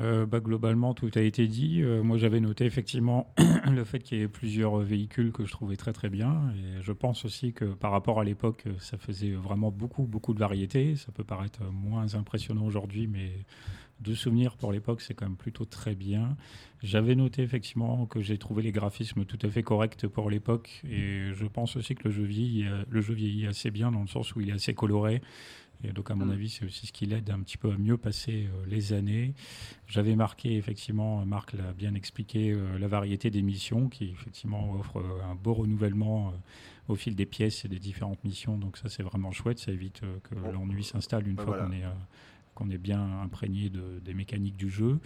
Euh, bah, globalement, tout a été dit. Euh, moi, j'avais noté effectivement [CLEARS THROAT] le fait qu'il y ait plusieurs véhicules que je trouvais très très bien. Et je pense aussi que par rapport à l'époque, ça faisait vraiment beaucoup beaucoup de variété. Ça peut paraître moins impressionnant aujourd'hui, mais de souvenirs pour l'époque, c'est quand même plutôt très bien. J'avais noté effectivement que j'ai trouvé les graphismes tout à fait corrects pour l'époque et je pense aussi que le jeu, vieillit, le jeu vieillit assez bien dans le sens où il est assez coloré. Et donc, à mon mm. avis, c'est aussi ce qui l'aide un petit peu à mieux passer euh, les années. J'avais marqué, effectivement, Marc l'a bien expliqué, euh, la variété des missions qui, effectivement, offre euh, un beau renouvellement au fil des pièces et des différentes missions. Donc, ça, c'est vraiment chouette. Ça évite que l'ennui s'installe une fois qu'on est qu'on est bien imprégné de, des mécaniques du jeu.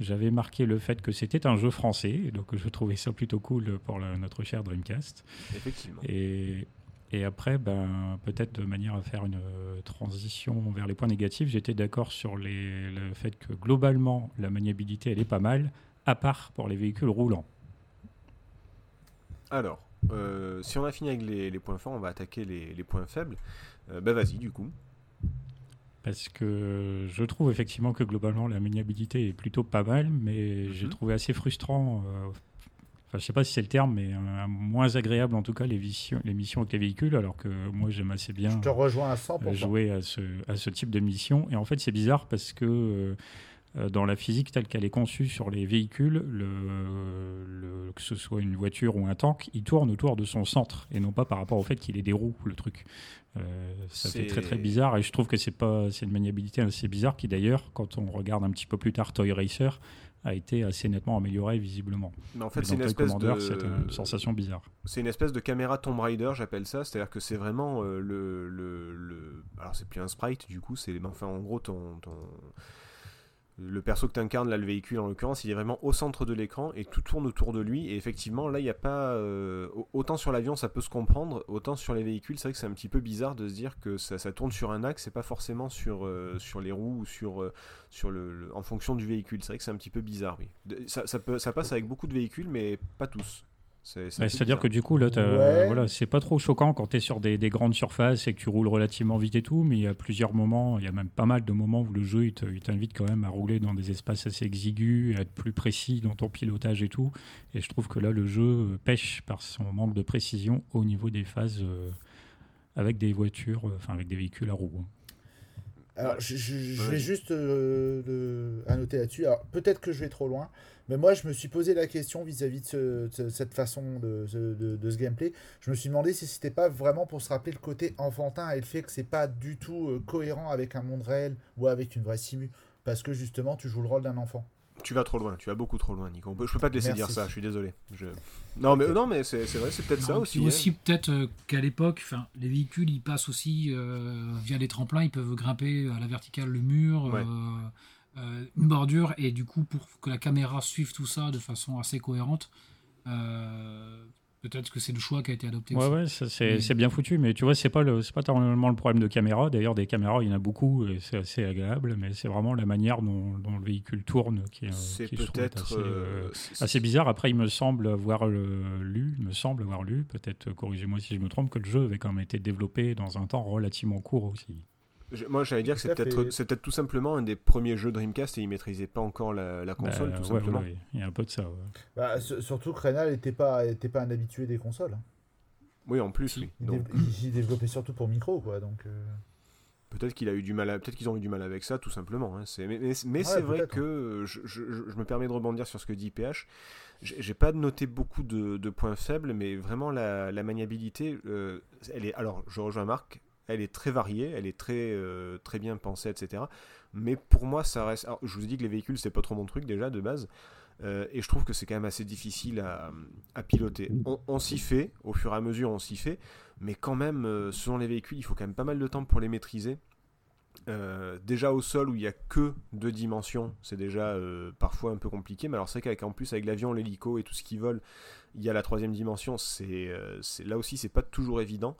J'avais marqué le fait que c'était un jeu français, donc je trouvais ça plutôt cool pour notre cher Dreamcast. Effectivement. Et, et après, ben, peut-être de manière à faire une euh, transition vers les points négatifs, j'étais d'accord sur les, le fait que globalement, la maniabilité, elle est pas mal, à part pour les véhicules roulants. Alors, euh, si on a fini avec les, points forts, on va attaquer les, points faibles. Euh, ben vas-y, du coup. Parce que je trouve effectivement que globalement, la maniabilité est plutôt pas mal, mais j'ai mhm. trouvé assez frustrant enfin, je sais pas si c'est le terme, mais moins agréable en tout cas les, missions, les missions avec les véhicules, alors que moi j'aime assez bien je te rejoins à 100%. jouer à ce, à ce type de mission. Et en fait c'est bizarre parce que euh, dans la physique telle qu'elle est conçue sur les véhicules, le, que ce soit une voiture ou un tank, il tourne autour de son centre et non pas par rapport au fait qu'il ait des roues, le truc. Euh, ça fait très très bizarre et je trouve que c'est pas c'est une maniabilité assez bizarre qui d'ailleurs quand on regarde un petit peu plus tard Toy Racer a été assez nettement amélioré visiblement. Mais en fait, c'est une espèce de c'est une sensation bizarre. C'est une espèce de caméra Tomb Raider, j'appelle ça. C'est-à-dire que c'est vraiment euh, le, le, le, alors c'est plus un sprite du coup, c'est enfin en gros ton, ton le perso que tu incarnes, là, le véhicule en l'occurrence, il est vraiment au centre de l'écran et tout tourne autour de lui. Et effectivement, là, il n'y a pas. Euh, autant sur l'avion, ça peut se comprendre, autant sur les véhicules, c'est vrai que c'est un petit peu bizarre de se dire que ça, tourne sur un axe et pas forcément sur, euh, les roues ou sur, euh, sur le, en fonction du véhicule. C'est vrai que c'est un petit peu bizarre, oui. Ça, ça passe avec beaucoup de véhicules, mais pas tous. C'est-à-dire que du coup, là, voilà, c'est pas trop choquant quand tu es sur des, grandes surfaces et que tu roules relativement vite et tout, mais il y a plusieurs moments, il y a même pas mal de moments où le jeu il t'invite quand même à rouler dans des espaces assez exigus, à être plus précis dans ton pilotage et tout. Et je trouve que là, le jeu pêche par son manque de précision au niveau des phases euh, avec des voitures, euh, enfin avec des véhicules à roues. Alors, je, vais juste euh, annoter là-dessus. Alors, peut-être que je vais trop loin, mais moi, je me suis posé la question vis-à-vis de, cette façon de, ce gameplay. Je me suis demandé si c'était pas vraiment pour se rappeler le côté enfantin et le fait que c'est pas du tout euh, cohérent avec un monde réel ou avec une vraie simu. Parce que justement, tu joues le rôle d'un enfant. Tu vas trop loin, tu vas beaucoup trop loin, Nico. Je peux pas te laisser dire ça, je suis désolé. Non, mais, non, mais c'est vrai, c'est peut-être ça aussi. aussi peut-être euh, qu'à l'époque, les véhicules, ils passent aussi euh, via les tremplins, ils peuvent grimper à la verticale le mur. Euh, une bordure et du coup pour que la caméra suive tout ça de façon assez cohérente Peut-être que c'est le choix qui a été adopté. Ouais, ouais, c'est bien foutu, mais tu vois, c'est pas le, pas normalement le problème de caméra. D'ailleurs, des caméras, il y en a beaucoup et c'est assez agréable, mais c'est vraiment la manière dont, le véhicule tourne qui, est peut-être euh, assez, bizarre. Après, il me semble avoir lu, il me semble avoir lu, peut-être corrigez-moi si je me trompe, que le jeu avait quand même été développé dans un temps relativement court aussi moi, j'allais dire que c'est peut-être peut tout simplement un des premiers jeux Dreamcast et ils maîtrisaient pas encore la, console, bah, tout simplement. il y a un peu de ça. Bah, surtout que Renal n'était pas, était pas un habitué des consoles. Hein. Oui, en plus, oui. Il, développait surtout pour micro, quoi. Donc. Euh. Peut-être qu'il a eu du mal, peut-être qu'ils ont eu du mal avec ça, tout simplement. Hein. Mais, c'est vrai que je, je, me permets de rebondir sur ce que dit PH. J'ai pas noté beaucoup de, points faibles, mais vraiment la, maniabilité, euh, elle est. Alors, je rejoins Marc elle est très variée, elle est très, euh, bien pensée, etc. Mais pour moi, ça reste. je vous ai dit que les véhicules, c'est pas trop mon truc déjà de base. Euh, et je trouve que c'est quand même assez difficile à, piloter. On, s'y fait, au fur et à mesure, on s'y fait. Mais quand même, euh, selon les véhicules, il faut quand même pas mal de temps pour les maîtriser. déjà au sol où il n'y a que deux dimensions, c'est déjà parfois un peu compliqué. Mais alors c'est vrai qu'en plus avec l'avion, l'hélico et tout ce qui vole, il y a la troisième dimension. C'est là aussi c'est pas toujours évident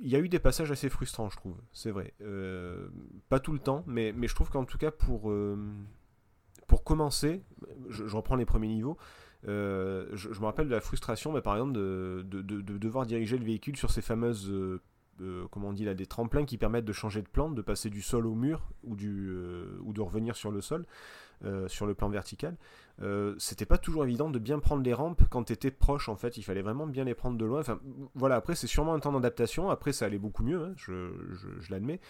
il y a eu des passages assez frustrants, je trouve, c'est vrai. Euh, pas tout le temps, mais, mais je trouve qu'en tout cas, pour, euh, pour commencer, je, reprends les premiers niveaux, euh, je, me rappelle de la frustration, mais par exemple, de, de, de, devoir diriger le véhicule sur ces fameuses, comment on dit là, des tremplins qui permettent de changer de plan, de passer du sol au mur ou, du, ou de revenir sur le sol. Sur le plan vertical, euh, c'était pas toujours évident de bien prendre les rampes quand tu étais proche en fait, il fallait vraiment bien les prendre de loin. Enfin voilà, après c'est sûrement un temps d'adaptation, après ça allait beaucoup mieux, hein, je, l'admets.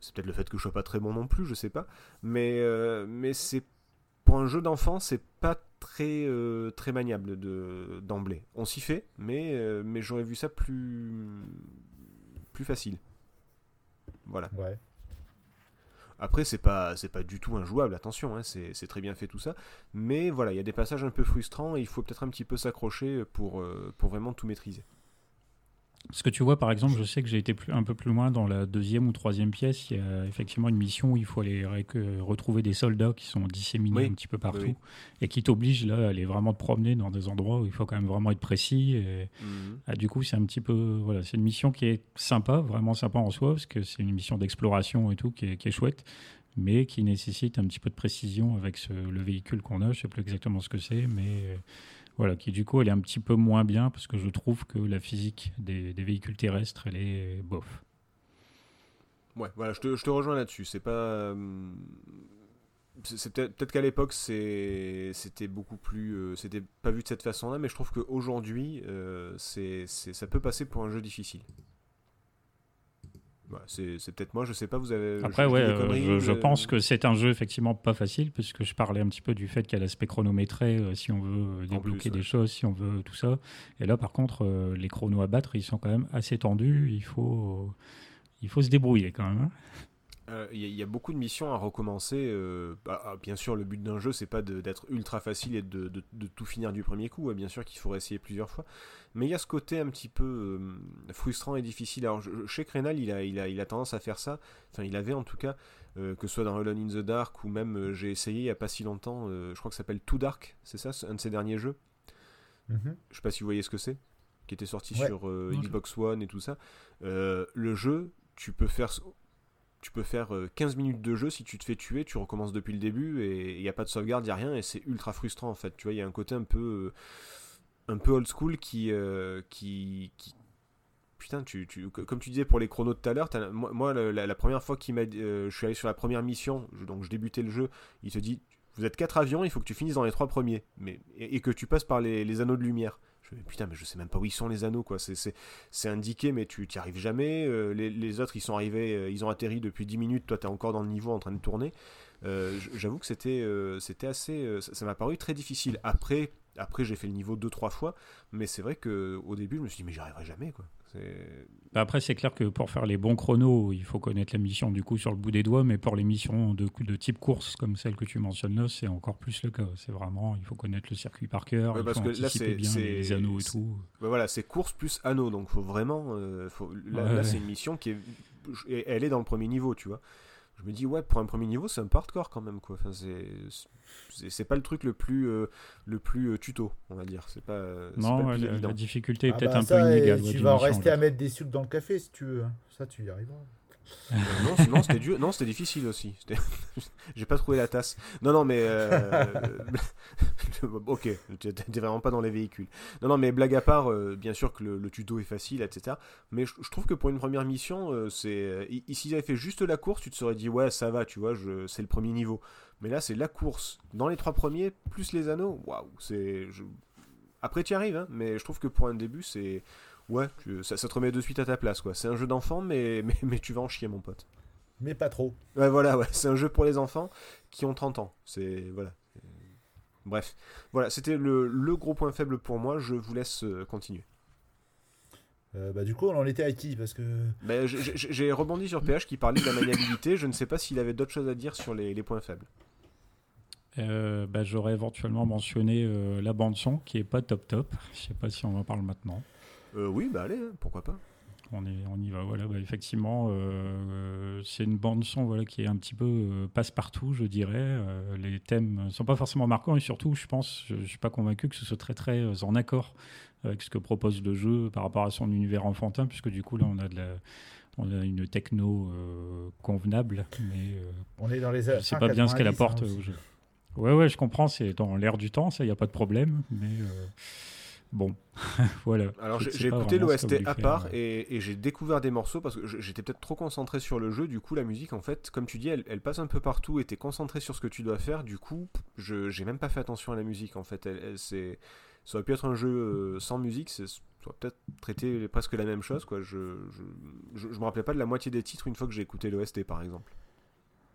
C'est peut-être le fait que je sois pas très bon non plus, je sais pas. Mais, euh, mais c'est pour un jeu d'enfant, c'est pas très, euh, très maniable de, d'emblée. On s'y fait, mais, mais j'aurais vu ça plus, plus facile. Voilà. Après, c'est pas, c'est pas du tout injouable, attention, hein, c'est, très bien fait tout ça. Mais voilà, il y a des passages un peu frustrants et il faut peut-être un petit peu s'accrocher pour, euh, pour vraiment tout maîtriser. Ce que tu vois, par exemple, je sais que j'ai été plus, un peu plus loin dans la deuxième ou troisième pièce. Il y a effectivement une mission où il faut aller retrouver des soldats qui sont disséminés Oui. un petit peu partout oui. et qui t'obligent là à aller vraiment te promener dans des endroits où il faut quand même vraiment être précis. Et, Mhm. ah, du coup, c'est un petit peu. Voilà, c'est une mission qui est sympa, vraiment sympa en soi, parce que c'est une mission d'exploration et tout qui est, qui est chouette, mais qui nécessite un petit peu de précision avec ce- le véhicule qu'on a. Je sais plus exactement ce que c'est, mais euh, voilà, qui du coup, elle est un petit peu moins bien parce que je trouve que la physique des, véhicules terrestres, elle est bof. Ouais, voilà, je te, rejoins là-dessus. C'est pas. euh, c'est peut-être qu'à l'époque c'était beaucoup plus euh, c'était pas vu de cette façon-là, mais je trouve qu'aujourd'hui euh, c'est- ça peut passer pour un jeu difficile. Voilà, c'est peut-être moi, je sais pas. Vous avez Après, ouais, euh, je, je euh, pense que c'est un jeu effectivement pas facile, puisque je parlais un petit peu du fait qu'il y a l'aspect chronométré, euh, si on veut euh, débloquer plus, ouais. des choses, si on veut tout ça. Et là, par contre, euh, les chronos à battre, ils sont quand même assez tendus. Il faut, il faut se débrouiller quand même. hein. Euh, Il y, a- il y a beaucoup de missions à recommencer. euh, bah, ah, bien sûr, le but d'un jeu, c'est pas d'être ultra facile et de, de- de tout finir du premier coup. hein, Bien sûr qu'il faudrait essayer plusieurs fois. Mais il y a ce côté un petit peu euh, frustrant et difficile. Alors, je, chez Krenal, il a, il, a, il a tendance à faire ça. Enfin, il avait en tout cas, euh, que ce soit dans Alone in the Dark ou même euh, j'ai essayé il y a pas si longtemps, euh, je crois que ça s'appelle Too Dark, c'est ça, un de ses derniers jeux. Mhm. Je sais pas si vous voyez ce que c'est, qui était sorti Ouais. sur euh, Xbox One et tout ça. Euh, le jeu, tu peux faire, tu peux faire euh, 15 minutes de jeu si tu te fais tuer, tu recommences depuis le début et il n'y a pas de sauvegarde, il n'y a rien et c'est ultra frustrant en fait. Tu vois, il y a un côté un peu, euh, un peu old school qui, euh, qui, qui- Putain, tu, tu, co- comme tu disais pour les chronos de tout à l'heure, moi, la, première fois qu'il m'a, euh, je suis allé sur la première mission, donc je débutais le jeu, il te dit, vous êtes quatre avions, il faut que tu finisses dans les trois premiers, et, que tu passes par les anneaux de lumière. Putain, mais je sais même pas où ils sont les anneaux, quoi. C'est, indiqué, mais tu t'y arrives jamais. Euh, les, autres, ils sont arrivés, euh, ils ont atterri depuis 10 minutes. Toi, t'es encore dans le niveau en train de tourner. Euh, j'avoue que c'était, c'était assez. ça, m'a paru très difficile. Après, après j'ai fait le niveau 2-3 fois, mais c'est vrai que au début, je me suis dit, mais j'y arriverai jamais, quoi. Bah Après, c'est clair que pour faire les bons chronos, il faut connaître la mission du coup sur le bout des doigts, mais pour les missions de, de type course comme celle que tu mentionnes là, c'est encore plus le cas. C'est vraiment, il faut connaître le circuit par cœur, Ouais, il parce faut que là, anticiper c'est- bien les, anneaux et tout. Bah voilà, c'est course plus anneau, donc faut vraiment. euh, faut... Là, Ouais, là, ouais. c'est une mission qui est. Elle est dans le premier niveau, tu vois. Je me dis, ouais, pour un premier niveau, c'est un peu hardcore quand même, quoi. Enfin, c'est. pas le truc le plus, euh, le plus euh, tuto, on va dire. C'est pas, Non, pas ouais, la, la difficulté est Ah peut-être bah un peu inégale. tu vas en rester à mettre des sucres dans le café si tu veux. hein. Ça, tu y arriveras. Euh, non, non, c'était dur. Non, c'était difficile aussi. [LAUGHS] J'ai pas trouvé la tasse. Non, non, mais. euh, [LAUGHS] ok, t'es vraiment pas dans les véhicules. Non, non, mais blague à part, euh, bien sûr que le, tuto est facile, etc. Mais je, trouve que pour une première mission, euh, c'est. S'ils avaient fait juste la course, tu te serais dit, ouais, ça va, tu vois, je- c'est le premier niveau. Mais là, c'est la course. Dans les trois premiers, plus les anneaux. Waouh, c'est. Après, tu arrives, hein, mais je trouve que pour un début, c'est. Ouais, tu- ça, ça te remet de suite à ta place, quoi. C'est un jeu d'enfant, mais, [LAUGHS] mais, mais tu vas en chier, mon pote. Mais pas trop. Ouais, voilà, ouais, c'est un jeu pour les enfants qui ont 30 ans. C'est voilà. Bref, voilà, c'était le, le gros point faible pour moi. Je vous laisse euh, continuer. Euh, bah, du coup, on en était à IT parce que. Ben, j'ai- rebondi sur PH qui parlait de la maniabilité. Je ne sais pas s'il avait d'autres choses à dire sur les, les points faibles. Euh, bah, J'aurais éventuellement mentionné euh, la bande son qui est pas top top. Je sais pas si on en parle maintenant. Euh, oui, bah allez, hein, pourquoi pas. On, est, on y va, voilà, bah, effectivement, euh, euh, c'est une bande son voilà, qui est un petit peu euh, passe-partout, je dirais. Euh, les thèmes ne sont pas forcément marquants et surtout, je pense, je ne suis pas convaincu que ce soit très très en accord avec ce que propose le jeu par rapport à son univers enfantin, puisque du coup là on a, de la, on a une techno euh, convenable, mais euh, On est dans les je ne sais pas bien ce qu'elle apporte au jeu. Ouais, ouais, je comprends, c'est dans l'air du temps, ça, il n'y a pas de problème, mais euh, bon, [LAUGHS] voilà. Alors j'ai écouté l'OST à part ouais. et, et j'ai découvert des morceaux parce que j'étais peut-être trop concentré sur le jeu. Du coup, la musique, en fait, comme tu dis, elle, elle passe un peu partout et t'es concentré sur ce que tu dois faire. Du coup, je j'ai même pas fait attention à la musique. En fait, elle, elle- c'est ça aurait pu être un jeu euh, sans musique. c'est- peut-être traiter presque la même chose. Quoi. Je, je, je, me rappelais pas de la moitié des titres une fois que j'ai écouté l'OST par exemple.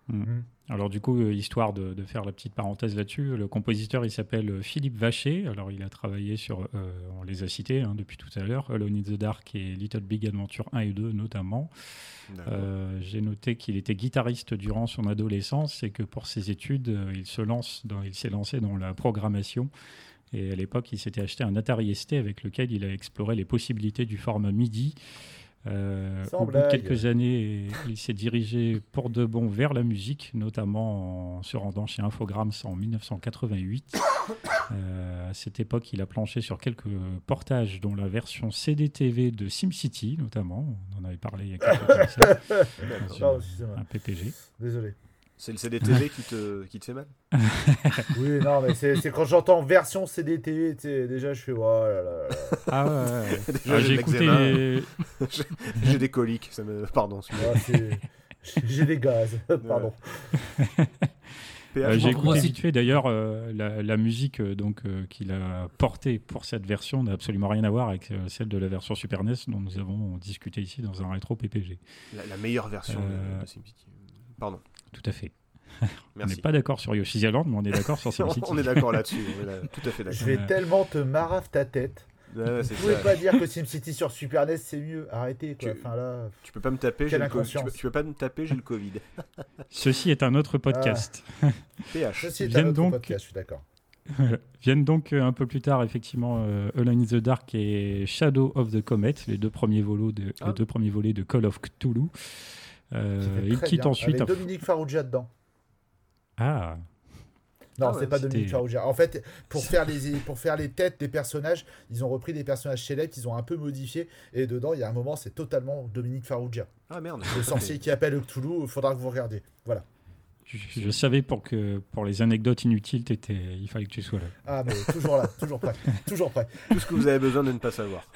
Mm. Mm. Alors du coup, euh, histoire de, faire la petite parenthèse là-dessus, le compositeur il s'appelle euh, Philippe Vacher. Alors il a travaillé sur, euh, on les a cités hein, depuis tout à l'heure, Alone in the Dark et Little Big Adventure 1 et 2 notamment. J'ai noté qu'il était guitariste durant son adolescence et que pour ses études, il se lance, dans, il s'est lancé dans la programmation. Et à l'époque, il s'était acheté un Atari ST avec lequel il a exploré les possibilités du format MIDI. Euh, au bout de quelques années, il s'est dirigé pour de bon vers la musique, notamment en se rendant chez Infogrames en 1988. [COUGHS] Euh, à cette époque, il a planché sur quelques portages, dont la version CD-TV de SimCity, notamment. On en avait parlé il y a quelques temps. [LAUGHS] un PPG. Désolé. C'est le CDTV qui te, qui te fait mal? [LAUGHS] Oui, non, mais c'est quand j'entends version CDTV, déjà je fais oh là là. Ah ouais, [LAUGHS] ah, j'ai écouté. [LAUGHS] j'ai des coliques, ça me... pardon. j'ai des gaz, pardon. Euh, j'ai écouté vite fait d'ailleurs euh, la, la, musique euh, donc qu'il a portée pour cette version n'a absolument rien à voir avec celle de la version Super NES dont nous avons discuté ici dans un rétro PPG. La, meilleure version de SimCity. Pardon. Tout à fait. [LAUGHS] on n'est pas d'accord sur Yoshi's Island, mais on est d'accord sur [LAUGHS] SimCity. on est d'accord là-dessus, [LAUGHS] tout à fait d'accord. Je vais tellement te marave ta tête. Ouais, Vous pouvez pas dire que SimCity sur Super NES c'est mieux. Arrêtez quoi. Tu, enfin, là, tu peux pas me taper, j'ai le tu, peux, tu peux pas me taper, j'ai le Covid. Ceci est un autre podcast. Ah. PH. Ceci est un autre donc... podcast, je suis d'accord. Viennent donc euh, un peu plus tard, effectivement, euh, Alone in the Dark et Shadow of the Comet, les deux premiers, volos de, les ah. deux premiers volets de Call of Cthulhu. Euh, il quitte ensuite. Avec Dominique Farrugia dedans. Ah. Non, ah c'est pas Dominique Farrugia. En fait, pour faire, [LAUGHS] les, pour faire les têtes des personnages, ils ont repris des personnages célèbres, ils ont un peu modifié. Et dedans, il y a un moment, c'est totalement Dominique Farrugia. Ah merde. Le sorcier qui appelle Cthulhu, il faudra que vous regardiez. Voilà. Je, savais pour que pour les anecdotes inutiles, étais, il fallait que tu sois là. Ah, mais toujours là, toujours prêt. toujours prêt. Tout ce que vous avez besoin de ne pas savoir. [LAUGHS]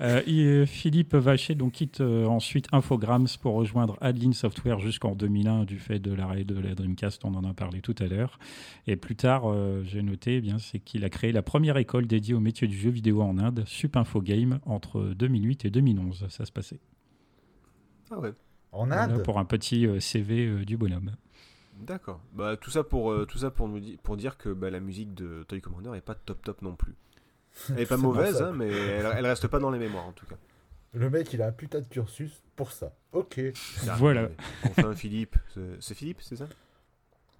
Euh, euh, Philippe Vacher donc, quitte euh, ensuite Infogrames pour rejoindre Adeline Software jusqu'en 2001 du fait de l'arrêt de la Dreamcast, on en a parlé tout à l'heure. Et plus tard, j'ai noté, eh bien, c'est qu'il a créé la première école dédiée au métier du jeu vidéo en Inde, Sup Info Game, entre 2008 et 2011. Ça se passait. Ah ouais. En Inde Pour un petit CV du bonhomme. D'accord. Bah, tout ça pour, tout ça pour, nous pour dire que bah, la musique de Toy Commander n'est pas top top non plus. Elle est pas mauvaise, hein, mais elle, reste pas dans les mémoires en tout cas. Le mec, il a un putain de cursus pour ça. Ok. Voilà. Enfin, Philippe. C'est Philippe, c'est ça?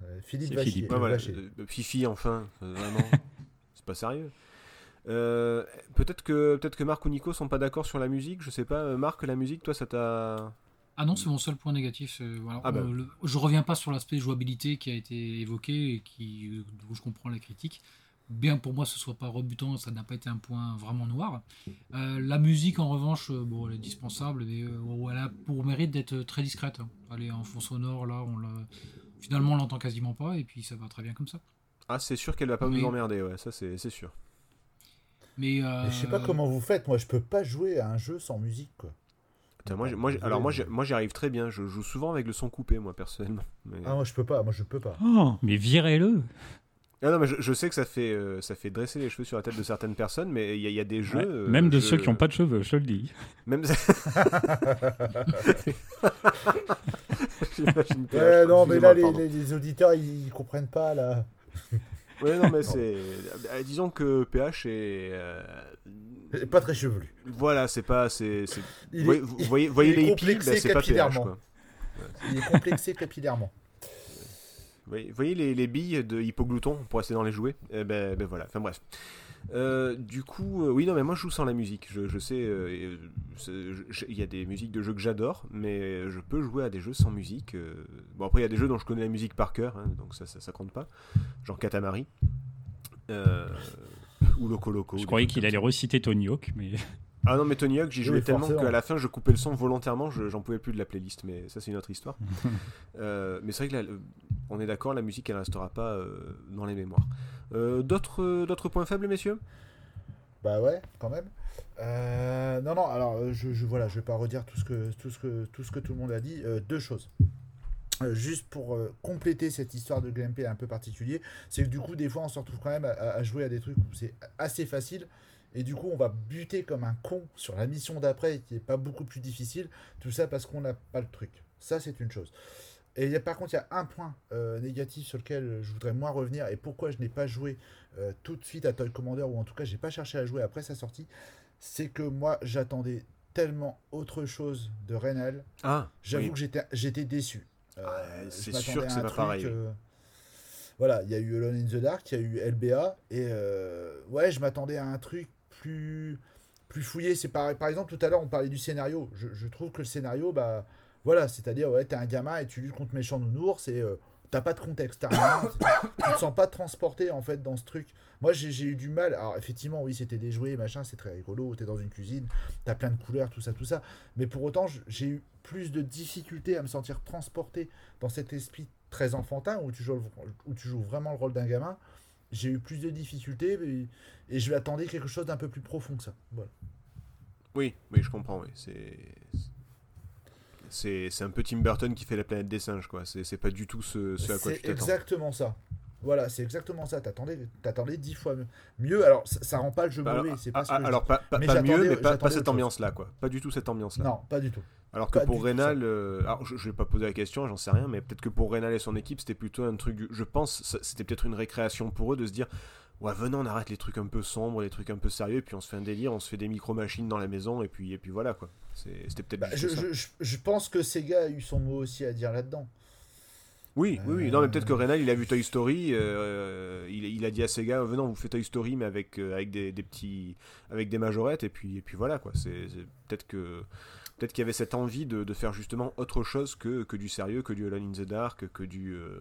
Euh, Philippe Vachier. Euh, Fifi, enfin. Vraiment. [LAUGHS] c'est pas sérieux. Euh, peut-être que peut-être que Marc ou Nico sont pas d'accord sur la musique. Je sais pas. Marc, la musique, toi, ça t'a. Ah non, c'est mon seul point négatif. Voilà. Ah bah. je reviens pas sur l'aspect jouabilité qui a été évoqué et qui, où je comprends la critique bien pour moi ce soit pas rebutant, ça n'a pas été un point vraiment noir. Euh, la musique en revanche, euh, bon, elle est dispensable, mais euh, elle a pour mérite d'être très discrète. Hein. Elle en fond sonore, là, on finalement on l'entend quasiment pas, et puis ça va très bien comme ça. Ah, c'est sûr qu'elle va pas nous emmerder, ouais, ça c'est sûr. Mais, je sais pas comment vous faites, moi je peux pas jouer à un jeu sans musique, quoi. moi, moi, alors moi, moi j'y arrive très bien. Je joue souvent avec le son coupé, moi personnellement. Ah moi je peux pas, moi je peux pas. Oh, mais virez-le. Non, non, mais je, sais que ça fait, euh, ça fait dresser les cheveux sur la tête de certaines personnes, mais il y, a des jeux. Euh, même de ceux qui n'ont pas de cheveux, je te le dis. Même. [LAUGHS] [LAUGHS] ouais, non, mais là, les, les, auditeurs, ils comprennent pas, là. ouais, non, mais c'est. Euh, disons que PH est. Pas très chevelu. Voilà, c'est pas. c'est Vous, voyez, voyez les hippies, bah, c'est pas PH, quoi. Il est complexé capillairement. Vous voyez les, les, billes de hypoglouton pour rester dans les jouets eh ben, ben, voilà, enfin bref. Euh, du coup, euh, oui, non, mais moi je joue sans la musique. Je, je sais, euh, il y a des musiques de jeux que j'adore, mais je peux jouer à des jeux sans musique. Bon, après, il y a des jeux dont je connais la musique par cœur, hein, donc ça, ça, ça, compte pas. Genre Katamari. ou Loco Loco. Je croyais qu'il allait reciter Tony Hawk, mais. Ah non, mais Tony Hawk, j'y jouais tellement qu'à la fin, je coupais le son volontairement, j'en pouvais plus de la playlist, mais ça, c'est une autre histoire. [LAUGHS] euh, mais c'est vrai que on est d'accord, la musique, elle restera pas euh, dans les mémoires. Euh, d'autres, points faibles, messieurs? Bah ouais, quand même. Euh, non, non, alors, je, je, voilà, je vais pas redire tout ce que tout, ce que, tout, ce que tout le monde a dit. deux choses. juste pour compléter cette histoire de gameplay un peu particulier, c'est que du coup, des fois, on se retrouve quand même à, à jouer à des trucs où c'est assez facile et du coup on va buter comme un con sur la mission d'après qui est pas beaucoup plus difficile. Tout ça parce qu'on n'a pas le truc. Ça c'est une chose. Et il y a, par contre, il y a un point euh, négatif sur lequel je voudrais moins revenir et pourquoi je n'ai pas joué euh, tout de suite à Toy Commander ou en tout cas j'ai pas cherché à jouer après sa sortie, c'est que moi j'attendais tellement autre chose de Renal. Ah, J'avoue oui. que j'étais j'étais déçu. Euh, Ah, c'est sûr que c'est pas truc, pareil, Voilà, il y a eu Alone in the Dark, il y a eu LBA et ouais, je m'attendais à un truc plus plus fouillé. C'est pareil. Par exemple, tout à l'heure on parlait du scénario. Je, je trouve que le scénario, bah voilà, c'est-à-dire ouais, t'es un gamin et tu luttes contre méchant nounours et euh, t'as pas de contexte, rien, tu te sens pas transporté en fait dans ce truc. Moi j'ai eu du mal. Alors effectivement, oui, c'était des jouets, machin, c'est très rigolo. T'es dans une cuisine, t'as plein de couleurs, tout ça, tout ça. Mais pour autant, j'ai eu plus de difficultés à me sentir transporté dans cet esprit très enfantin où tu joues, où tu joues vraiment le rôle d'un gamin. J'ai eu plus de difficultés et, et je attendais quelque chose d'un peu plus profond que ça. Voilà. Oui, oui, je comprends, oui. C'est. C'est c'est un peu Tim Burton qui fait la planète des singes, quoi. C'est c'est pas du tout ce, ce à quoi tu C'est t'attends. exactement ça. Voilà, c'est exactement ça. T'attendais, t'attendais dix fois mieux. Alors ça, ça rend pas le jeu Bah, mauvais. alors, C'est pas ah, ce que je alors, pas, pas- Mais pas j'attendais- mieux, mais pas, cette ambiance-là, quoi. Pas du tout cette ambiance-là. Non, pas du tout. Alors que pour Rénal, euh, alors je, je vais pas poser la question, j'en sais rien, mais peut-être que pour Rénal et son équipe, c'était plutôt un truc. Je pense, c'était peut-être une récréation pour eux de se dire, ouais, venez, on arrête les trucs un peu sombres, les trucs un peu sérieux, et puis on se fait un délire, on se fait des micro-machines dans la maison, et puis, et puis voilà, quoi. C'était peut-être Bah, je- je pense que Sega a eu son mot aussi à dire là-dedans. Oui, oui, oui. Non, mais peut-être que Euh. Rénal, il a vu Toy Story, euh, il, il a dit à Sega, venez, on vous fait Toy Story, mais avec, euh, avec des, des petits, avec des majorettes, et puis, et puis voilà, quoi. C'est peut-être que. Peut-être qu'il y avait cette envie de, de faire justement autre chose que, que du sérieux, que du Alone in the Dark, que du. euh,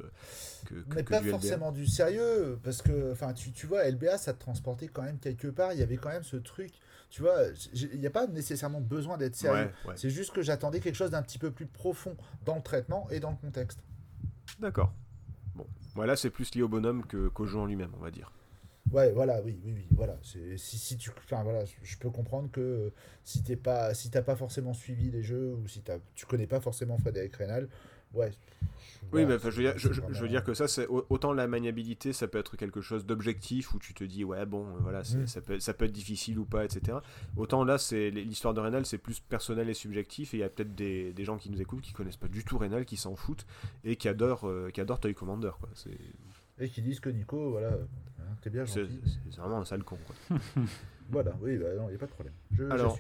que, que- Mais que pas du LBA. forcément du sérieux, parce que, enfin, tu, tu vois, LBA, ça te transportait quand même quelque part. Il y avait quand même ce truc, tu vois, il n'y a pas nécessairement besoin d'être sérieux. Ouais, ouais. C'est juste que j'attendais quelque chose d'un petit peu plus profond dans le traitement et dans le contexte. D'accord. Bon. Voilà, c'est plus lié au bonhomme que- qu'au jeu en lui-même, on va dire. Ouais, voilà, oui, oui, oui, voilà. C'est si, si tu, enfin voilà, je peux comprendre que euh, si t'es pas, si t'as pas forcément suivi les jeux ou si t'as, tu connais pas forcément Frédéric Rénal, ouais. Oui, voilà, mais je, veux dire, je, je- veux dire que ça, c'est au- autant la maniabilité, ça peut être quelque chose d'objectif où tu te dis, ouais, bon, euh, voilà, Mm. ça, peut, ça peut être difficile ou pas, etc. Autant là, c'est l'histoire de Rénal, c'est plus personnel et subjectif, et il y a peut-être des, des gens qui nous écoutent qui connaissent pas du tout Rénal, qui s'en foutent et qui adorent, euh, qui adorent Toy Commander, quoi. Et qui disent que Nico, voilà, hein, t'es bien gentil. c'est vraiment un sale con, quoi. [LAUGHS] Voilà, oui, bah non, y a pas de problème. Je, Alors.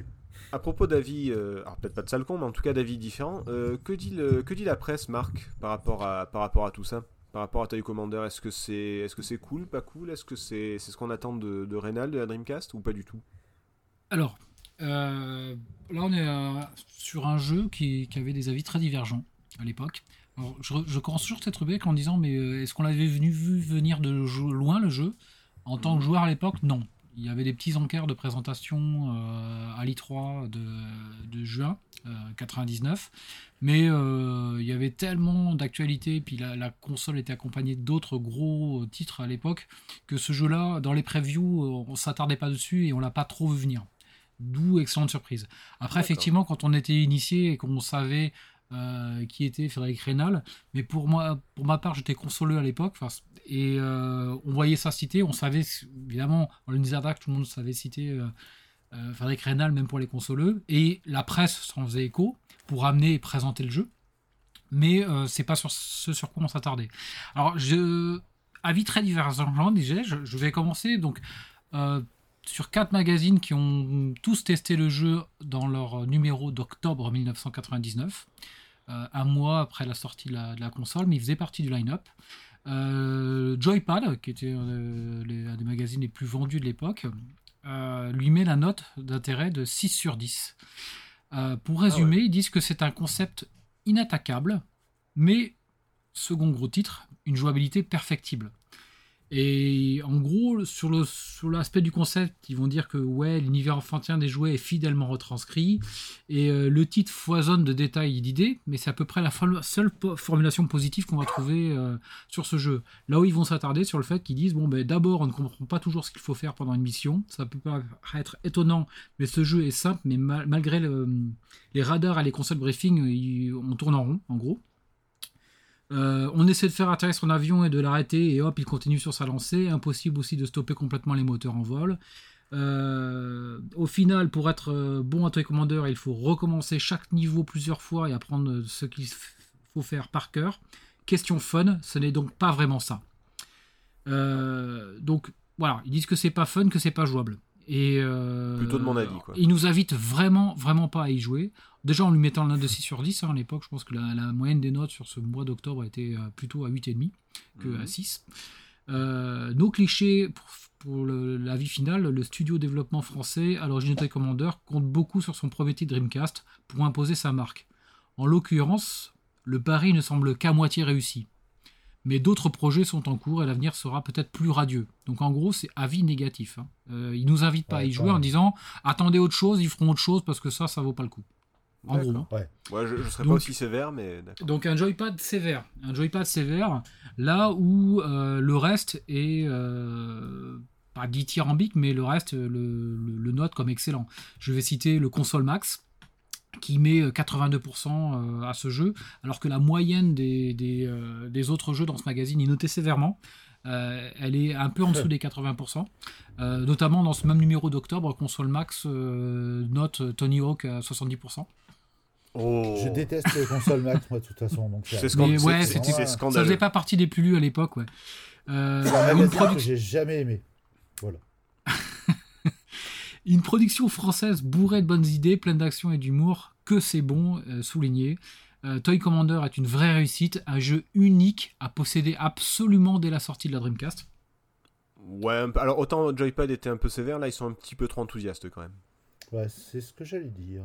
À propos d'avis, euh, alors peut-être pas de sale con, mais en tout cas d'avis différents, euh, que, dit le, que dit la presse, Marc, par rapport à, par rapport à tout ça? Par rapport à Toy Commander, est-ce que c'est est -ce c'est cool, pas cool? Est-ce que c'est ce qu'on attend de, de de la Dreamcast, ou pas du tout? Alors, euh, là, on est sur un jeu qui, qui avait des avis très divergents à l'époque. Alors, je, je commence toujours cette rubrique en disant mais est-ce qu'on l'avait venu, vu venir de loin le jeu? En tant que joueur à l'époque, non. Il y avait des petits encarts de présentation euh, à l'I3 de, de juin euh, 99, mais euh, il y avait tellement d'actualités, puis la, la console était accompagnée d'autres gros titres à l'époque, que ce jeu-là, dans les previews, euh, on s'attardait pas dessus et on l'a pas trop vu venir. D'où excellente surprise. Après, effectivement, quand on était initié et qu'on savait euh, qui était Frédéric Rénal, mais pour moi, pour ma part, j'étais consoleux à l'époque, et euh, on voyait ça citer, on savait, évidemment, dans le Dark, tout le monde savait citer euh, euh, Frédéric Rénal, même pour les consoleux, et la presse s'en faisait écho pour amener et présenter le jeu, mais c'est pas sur ce sur quoi on s'attardait. Alors, je, avis très divergent, déjà, je, je vais commencer, donc, sur quatre magazines qui ont tous testé le jeu dans leur numéro d'octobre 1999, euh, un mois après la sortie de la, de la console, mais il faisait partie du line-up. Euh, Joypad, qui était euh, les- un des magazines les plus vendus de l'époque, lui met la note d'intérêt de 6 sur 10. Euh, pour résumer, ils disent que c'est un concept inattaquable, mais, second gros titre, une jouabilité perfectible. Et en gros, sur l'aspect du concept, ils vont dire que ouais, l'univers enfantin des jouets est fidèlement retranscrit et euh, le titre foisonne de détails et d'idées, mais c'est à peu près la seule formulation positive qu'on va trouver euh, sur ce jeu. Là où ils vont s'attarder sur le fait qu'ils disent bon ben d'abord on ne comprend pas toujours ce qu'il faut faire pendant une mission, ça peut paraître étonnant, mais ce jeu est simple, mais mal- malgré le- les radars et les consoles briefing, on tourne en rond en gros. Euh, on essaie de faire atterrir son avion et de l'arrêter, et hop, il continue sur sa lancée. Impossible aussi de stopper complètement les moteurs en vol. Euh, au final, pour être euh, bon à Commander, il faut recommencer chaque niveau plusieurs fois et apprendre ce qu'il faut faire par cœur. Question fun, ce n'est donc pas vraiment ça. Donc voilà, ils disent que c'est pas fun, que c'est pas jouable. Et euh, Plutôt de mon avis, quoi. Ils nous invitent vraiment, vraiment pas à y jouer. Déjà en lui mettant le note de 6 sur 10, hein, à l'époque, je pense que la, la moyenne des notes sur ce mois d'octobre était euh, plutôt à 8,5 que Mhm. à 6. Euh, nos clichés pour, pour le- l'avis final, le studio développement français à l'origine de Commander compte beaucoup sur son premier titre Dreamcast pour imposer sa marque. En l'occurrence, le pari ne semble qu'à moitié réussi. Mais d'autres projets sont en cours et l'avenir sera peut-être plus radieux. Donc en gros, c'est avis négatif. hein. Euh, ils nous invitent pas à y jouer en disant attendez autre chose, ils feront autre chose parce que ça, ça vaut pas le coup. En gros. Hein. Ouais. Ouais, je, je serais Donc- pas aussi sévère, mais d'accord. Donc un joypad sévère, un joypad sévère, là où euh, le reste est euh, pas dithyrambique, mais le reste le, le- le note comme excellent. Je vais citer le console max qui met euh, 82% à ce jeu, alors que la moyenne des, des, euh, des autres jeux dans ce magazine est notée sévèrement. Euh, elle est un peu en dessous [LAUGHS] des 80%, Euh, notamment dans ce même numéro d'octobre, console max euh, note Tony Hawk à 70%. Oh. Je déteste les consoles Max, moi, de toute façon. Donc, C'est c'est scan- Mais c'est- ouais, c'est- c'est ça Ça scandaleux. faisait pas partie des plus lus à l'époque, ouais. Euh, un une, magazine que produc- j'ai jamais aimé. Une production française bourrée de bonnes idées, pleine d'action et d'humour, que c'est bon, euh, souligné. Euh, Toy Commander est une vraie réussite, un jeu unique à posséder absolument dès la sortie de la Dreamcast. Ouais, un peu- alors autant Joypad était un peu sévère, là ils sont un petit peu trop enthousiastes quand même. Ouais, c'est ce que j'allais dire.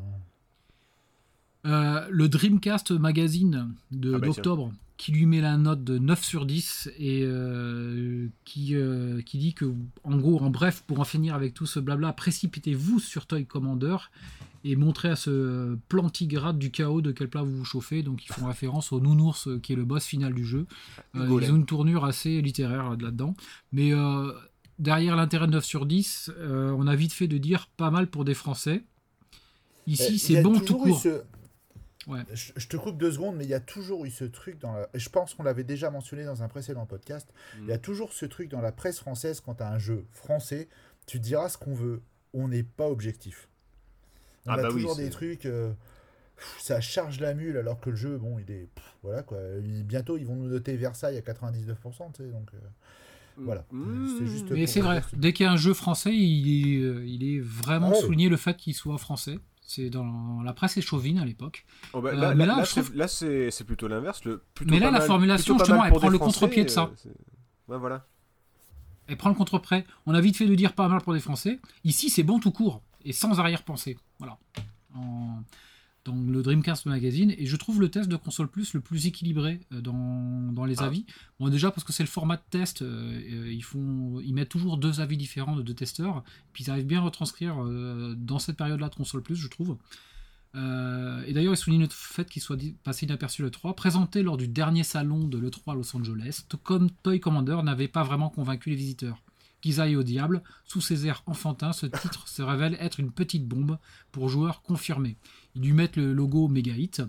Euh, le Dreamcast Magazine de- Ah bah, d'octobre, qui lui met la note de 9 sur 10 et euh, qui, euh, qui dit que, en gros, en bref, pour en finir avec tout ce blabla, précipitez-vous sur Toy Commander et montrez à ce plantigrade du chaos de quel plat vous vous chauffez. Donc, ils font référence au nounours qui est le boss final du jeu. Euh, ils ont une tournure assez littéraire là-dedans. Mais euh, derrière l'intérêt de 9 sur 10, euh, on a vite fait de dire pas mal pour des Français. Ici, c'est bon tout court. ce- Ouais. Je, je te coupe deux secondes, mais il y a toujours eu ce truc dans la. et Je pense qu'on l'avait déjà mentionné dans un précédent podcast. Il Mm. y a toujours ce truc dans la presse française quand tu as un jeu français, tu diras ce qu'on veut. On n'est pas objectif. On Ah a bah toujours des trucs. euh, pff, ça charge la mule alors que le jeu, bon, il est. pff, voilà quoi. Il- Bientôt, ils vont nous noter Versailles à 99%, tu sais, donc. euh, Voilà. Mm. C'est juste Mais c'est vrai, dès qu'il y a un jeu français, il est, euh, il est vraiment Ah ouais. souligné le fait qu'il soit français. C'est dans la presse échauvine à l'époque. Oh, bah, Euh, là, mais là, trouve- là, c'est plutôt l'inverse. le- Mais là, la mal- formulation, justement, elle prend le contre-pied de ça. euh, Ouais, voilà. Elle prend le contre-prêt. On a vite fait de dire pas mal pour des Français. Ici, c'est bon tout court et sans arrière-pensée. Voilà. En- Dans le Dreamcast Magazine. Et je trouve le test de Console Plus le plus équilibré euh, dans, dans les Ah. avis. Bon, déjà parce que c'est le format de test. euh, euh, ils, font, ils mettent toujours deux avis différents de deux testeurs. Puis ils arrivent bien à retranscrire euh, dans cette période-là de Console Plus, je trouve. Euh, et d'ailleurs, il souligne le fait qu'il soit passé inaperçu le 3, présenté lors du dernier salon de l'E3 à Los Angeles, tout comme Toy Commander n'avait pas vraiment convaincu les visiteurs. Qu'ils aillent au diable, sous ses airs enfantins, ce titre se révèle être une petite bombe pour joueurs confirmés. Ils lui mettent le logo Mega Hit.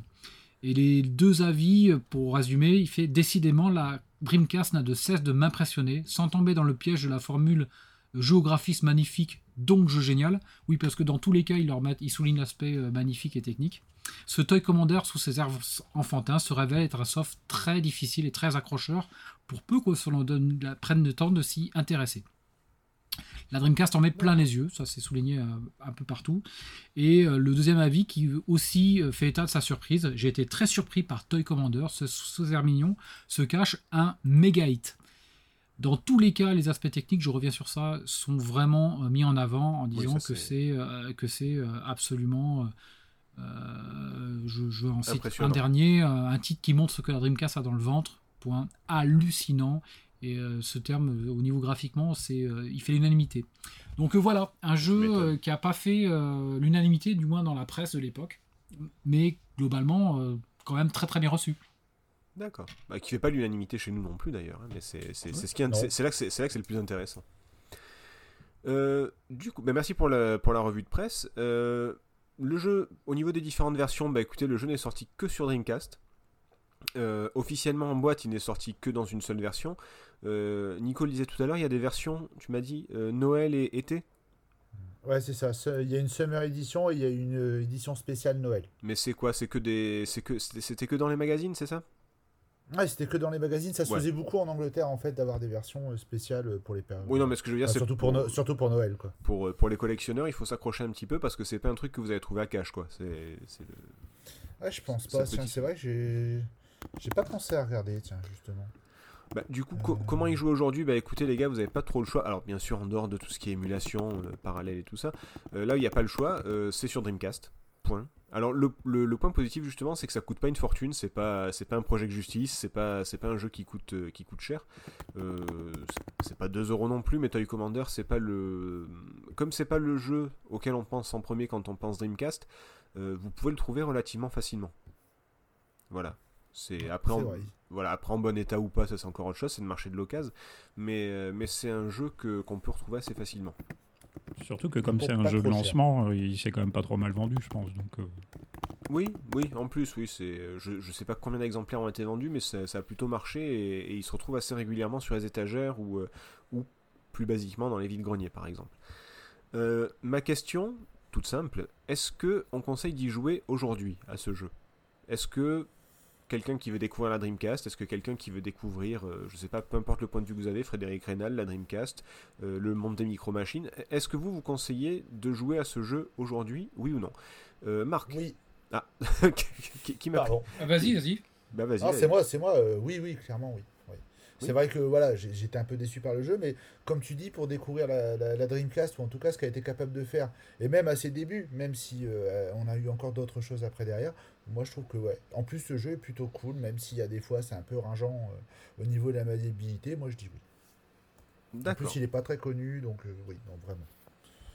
Et les deux avis, pour résumer, il fait décidément la Dreamcast n'a de cesse de m'impressionner, sans tomber dans le piège de la formule géographisme magnifique, donc jeu génial. Oui, parce que dans tous les cas, ils, leur mettent, ils soulignent l'aspect euh, magnifique et technique. Ce Toy Commander, sous ses airs enfantins, se révèle être un soft très difficile et très accrocheur, pour peu donne- la- prenne le temps de s'y intéresser. La Dreamcast en met plein les yeux, ça c'est souligné euh, un peu partout. Et euh, le deuxième avis qui aussi euh, fait état de sa surprise, j'ai été très surpris par Toy Commander, ce sous air mignon se cache un méga hit. Dans tous les cas, les aspects techniques, je reviens sur ça, sont vraiment mis en avant en Oui, disant ça, que c'est- c'est euh, que c'est absolument. euh, je, je vais en citer un dernier, un titre qui montre ce que la Dreamcast a dans le ventre. Point hallucinant. Et euh, ce terme, euh, au niveau graphiquement, c'est, euh, il fait l'unanimité. Donc euh, voilà, un jeu euh, qui n'a pas fait euh, l'unanimité, du moins dans la presse de l'époque, mais globalement, euh, quand même très très bien reçu. D'accord. Bah, qui fait pas l'unanimité chez nous non plus d'ailleurs, hein, mais c'est c'est- c'est ce qui est- Non. c'est- c'est là que c'est c'est là que c'est le plus intéressant. Euh, du coup, bah, merci pour la, pour la revue de presse. Euh, le jeu, au niveau des différentes versions, bah écoutez, le jeu n'est sorti que sur Dreamcast. Euh, officiellement en boîte, il n'est sorti que dans une seule version. Euh, Nico le disait tout à l'heure, il y a des versions, tu m'as dit, euh, Noël et été Ouais, c'est ça. Il y a une Summer Edition et il y a une euh, édition spéciale Noël. Mais c'est quoi? C'est que des. c'est que C'était que dans les magazines, c'est ça? Ouais, c'était que dans les magazines. Ça se Ouais. faisait beaucoup en Angleterre, en fait, d'avoir des versions spéciales pour les périodes. Oui, non, mais ce que je veux dire, c'est surtout, pour No- surtout pour Noël, quoi. pour, pour les collectionneurs, il faut s'accrocher un petit peu parce que c'est pas un truc que vous allez trouver à cash, quoi. C'est c'est le- Ouais, je pense pas. être- C'est vrai j'ai. J'ai pas pensé à regarder, tiens, justement. Bah, du coup, co- comment ils jouent aujourd'hui? Bah écoutez les gars, vous avez pas trop le choix. Alors bien sûr, en dehors de tout ce qui est émulation, euh, parallèle et tout ça, euh, là où il n'y a pas le choix, euh, c'est sur Dreamcast. Point. Alors le, point positif justement, c'est que ça coûte pas une fortune. C'est pas pas un Project Justice, c'est pas pas un jeu qui coûte cher. C'est- pas 2 euros non plus. Mais Toy Commander, c'est pas le comme c'est pas le jeu auquel on pense en premier quand on pense Dreamcast. vous pouvez le trouver relativement facilement. Voilà. C'est après en- voilà, après en bon état ou pas, ça c'est encore autre chose, c'est le marché de l'occasion. Mais, euh, mais c'est un jeu que, qu'on peut retrouver assez facilement. Surtout que comme c'est un jeu de trop cher. lancement, euh, il s'est quand même pas trop mal vendu, je pense. Donc, euh, Oui, oui, en plus, oui, c'est, je, je sais pas combien d'exemplaires ont été vendus, mais ça, ça a plutôt marché et, et il se retrouve assez régulièrement sur les étagères ou, euh, ou plus basiquement dans les vides-greniers par exemple. Euh, ma question, toute simple, est-ce que on conseille d'y jouer aujourd'hui à ce jeu? Est-ce que quelqu'un qui veut découvrir la Dreamcast, est-ce que quelqu'un qui veut découvrir, euh, je sais pas, peu importe le point de vue que vous avez, Frédéric Rénal, la Dreamcast, euh, le monde des micro-machines, est-ce que vous vous conseillez de jouer à ce jeu aujourd'hui, oui ou non? Euh, Marc, Oui, [LAUGHS] qui, qui m'a pardon. Ah, vas-y, vas-y. Bah vas-y. Ah, c'est moi, c'est moi. euh, oui, oui, clairement, oui. oui. C'est Oui. vrai que voilà, j'ai- j'étais un peu déçu par le jeu, mais comme tu dis, pour découvrir la, la- la Dreamcast, ou en tout cas ce qu'elle a été capable de faire, et même à ses débuts, même si euh, on a eu encore d'autres choses après derrière, moi je trouve que ouais. En plus, ce jeu est plutôt cool, même s'il y a des fois c'est un peu ringeant euh, au niveau de la maniabilité, moi je dis oui. En D'accord. plus, il est pas très connu, donc euh, oui, non, vraiment.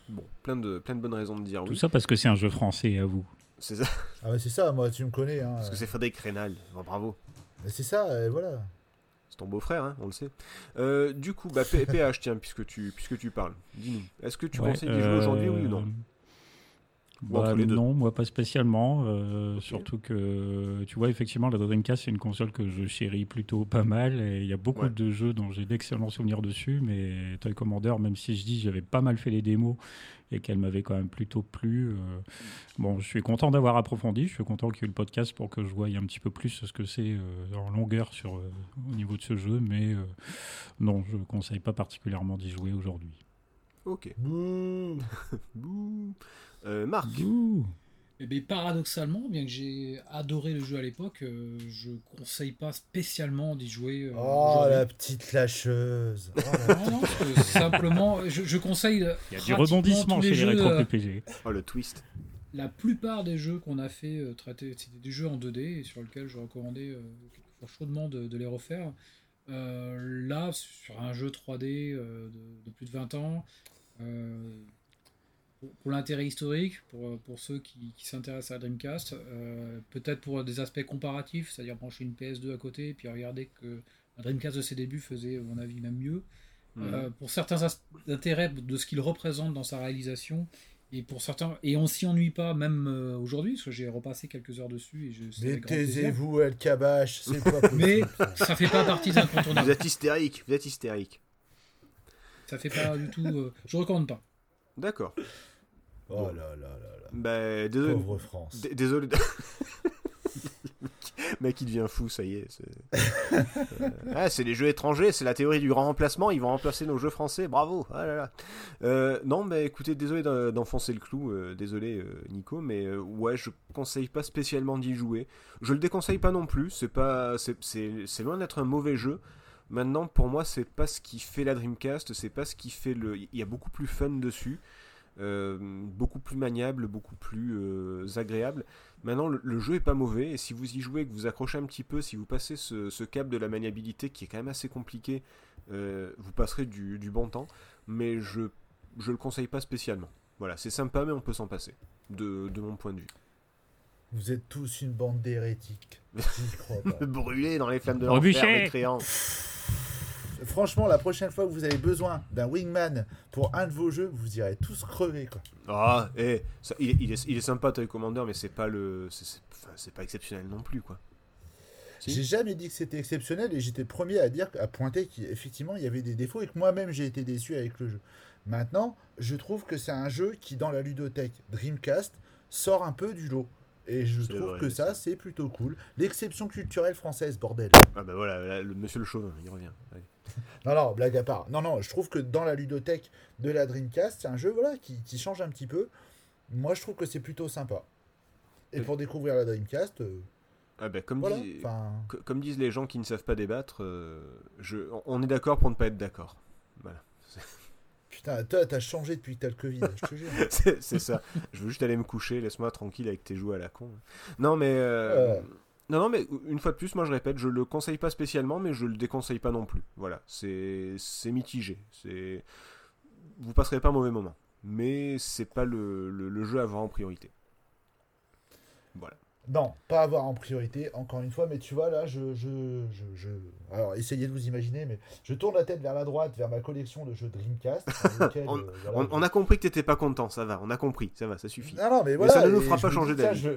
Bon, plein de, plein de bonnes raisons de dire tout oui. ça parce que c'est un jeu français à vous. C'est ça, Ah, ouais, c'est ça, moi tu me connais. Hein, parce que c'est Frédéric Rénal. Bon, bravo. euh, c'est ça, euh, voilà. C'est ton beau-frère, hein, on le sait. Euh, du coup, bah, PH, tiens, puisque tu, puisque tu parles, dis-nous. Est-ce que tu Ouais, conseilles d'y jouer aujourd'hui, oui ou non? euh, Ou entre bah, les deux Non, moi pas spécialement. euh, Surtout que, tu vois, effectivement, la Dreamcast, c'est une console que je chéris plutôt pas mal. Et il y a beaucoup Ouais. de jeux dont j'ai d'excellents souvenirs dessus. Mais Toy Commander, même si je dis j'avais pas mal fait les démos et qu'elle m'avait quand même plutôt plu, euh, bon, je suis content d'avoir approfondi. Je suis content qu'il y ait eu le podcast pour que je voie un petit peu plus ce que c'est euh, en longueur sur, au niveau de ce jeu. Mais non, je ne conseille pas particulièrement d'y jouer aujourd'hui. Ok. Bouh. [LAUGHS] Bouh. Euh, Marc, Ouh. Eh bien, paradoxalement, bien que j'ai adoré le jeu à l'époque, euh, je conseille pas spécialement d'y jouer. euh, Oh la petite lâcheuse. Oh, la- Non, non, parce que simplement, je, je conseille. Il y a du rebondissement chez les rétro euh, PPG. oh le twist. La plupart des jeux qu'on a fait euh, traiter, c'était des jeux en 2D et sur lesquels je recommandais euh, chaudement de, de les refaire. Euh, là, sur un jeu 3D euh, de, de plus de 20 ans, euh, pour, pour l'intérêt historique, pour, pour ceux qui, qui s'intéressent à la Dreamcast, euh, peut-être pour des aspects comparatifs, c'est-à-dire brancher une PS2 à côté et puis regarder que la Dreamcast de ses débuts faisait, à mon avis, même mieux. Euh, pour certains intérêts de ce qu'il représente dans sa réalisation et pour certains et on s'y ennuie pas même euh, aujourd'hui parce que j'ai repassé quelques heures dessus et je Mais taisez-vous, El Kabash, c'est pas [LAUGHS] possible. mais ça. fait pas partie des [LAUGHS] Vous êtes hystérique, vous êtes hystérique. Ça fait pas du tout euh, je recommande pas D'accord. Oh là là là là. Bah, désolé. Pauvre France. D- Désolé. [LAUGHS] de- Mec, il devient fou, ça y est. c'est- Euh, ah, c'est les jeux étrangers, c'est la théorie du grand remplacement. Ils vont remplacer nos jeux français. Bravo. Ah là là. Euh, non, mais écoutez, désolé d'en- d'enfoncer le clou. euh, désolé, euh, Nico, mais euh, ouais, je conseille pas spécialement d'y jouer. Je le déconseille pas non plus. C'est pas, c'est loin d'être un mauvais jeu. Maintenant, pour moi, c'est pas ce qui fait la Dreamcast. C'est pas ce qui fait le. Il y a beaucoup plus fun dessus. euh, beaucoup plus maniable, beaucoup plus euh, agréable. Maintenant, le, jeu est pas mauvais, et si vous y jouez, que vous accrochez un petit peu, si vous passez ce, ce cap de la maniabilité qui est quand même assez compliqué, euh, vous passerez du, du bon temps, mais je je le conseille pas spécialement. Voilà, c'est sympa, mais on peut s'en passer, de, de mon point de vue. Vous êtes tous une bande d'hérétiques. [LAUGHS] Brûler dans les flammes de l'enfer. Franchement, la prochaine fois que vous avez besoin d'un wingman pour un de vos jeux, vous irez tous crever quoi. Ah, eh, ça- il, est- il est, il est sympa, Toy Commander, mais c'est pas le, c'est- pas exceptionnel non plus, quoi. Si. J'ai jamais dit que c'était exceptionnel et j'étais le premier à dire, à pointer qu'effectivement il y avait des défauts et que moi-même j'ai été déçu avec le jeu. Maintenant, je trouve que c'est un jeu qui, dans la ludothèque Dreamcast, sort un peu du lot. Et je trouve vrai, que ça, c'est plutôt cool. L'exception culturelle française, bordel. Ah bah voilà, là, le monsieur le chauvin, il revient. Allez. [LAUGHS] Non, non, blague à part. Non, non, je trouve que dans la ludothèque de la Dreamcast, c'est un jeu voilà, qui, qui change un petit peu. Moi, je trouve que c'est plutôt sympa. Et pour découvrir la Dreamcast, euh, Ah bah, comme, voilà. comme disent les gens qui ne savent pas débattre, euh, je, on est d'accord pour ne pas être d'accord. Voilà. [LAUGHS] putain, toi, t'as changé depuis que t'as le Covid, je te jure. [LAUGHS] c'est ça. Je veux juste aller me coucher, laisse-moi tranquille avec tes jouets à la con. Non mais euh, non non mais une fois de plus, moi je répète, je le conseille pas spécialement, mais je le déconseille pas non plus. Voilà, c'est c'est mitigé. C'est vous passerez pas un mauvais moment, mais c'est pas le, le, le jeu à avoir en priorité. Voilà. Non, pas avoir en priorité, encore une fois, mais tu vois, là, je, je, je, je- Alors, essayez de vous imaginer, mais je tourne la tête vers la droite, vers ma collection de jeux Dreamcast. [LAUGHS] dans lequel, On- euh, voilà, On, je- on a compris que t'étais pas content, ça va. On a compris, ça va, ça suffit. Non, non, mais voilà. ça ne nous fera pas changer d'avis.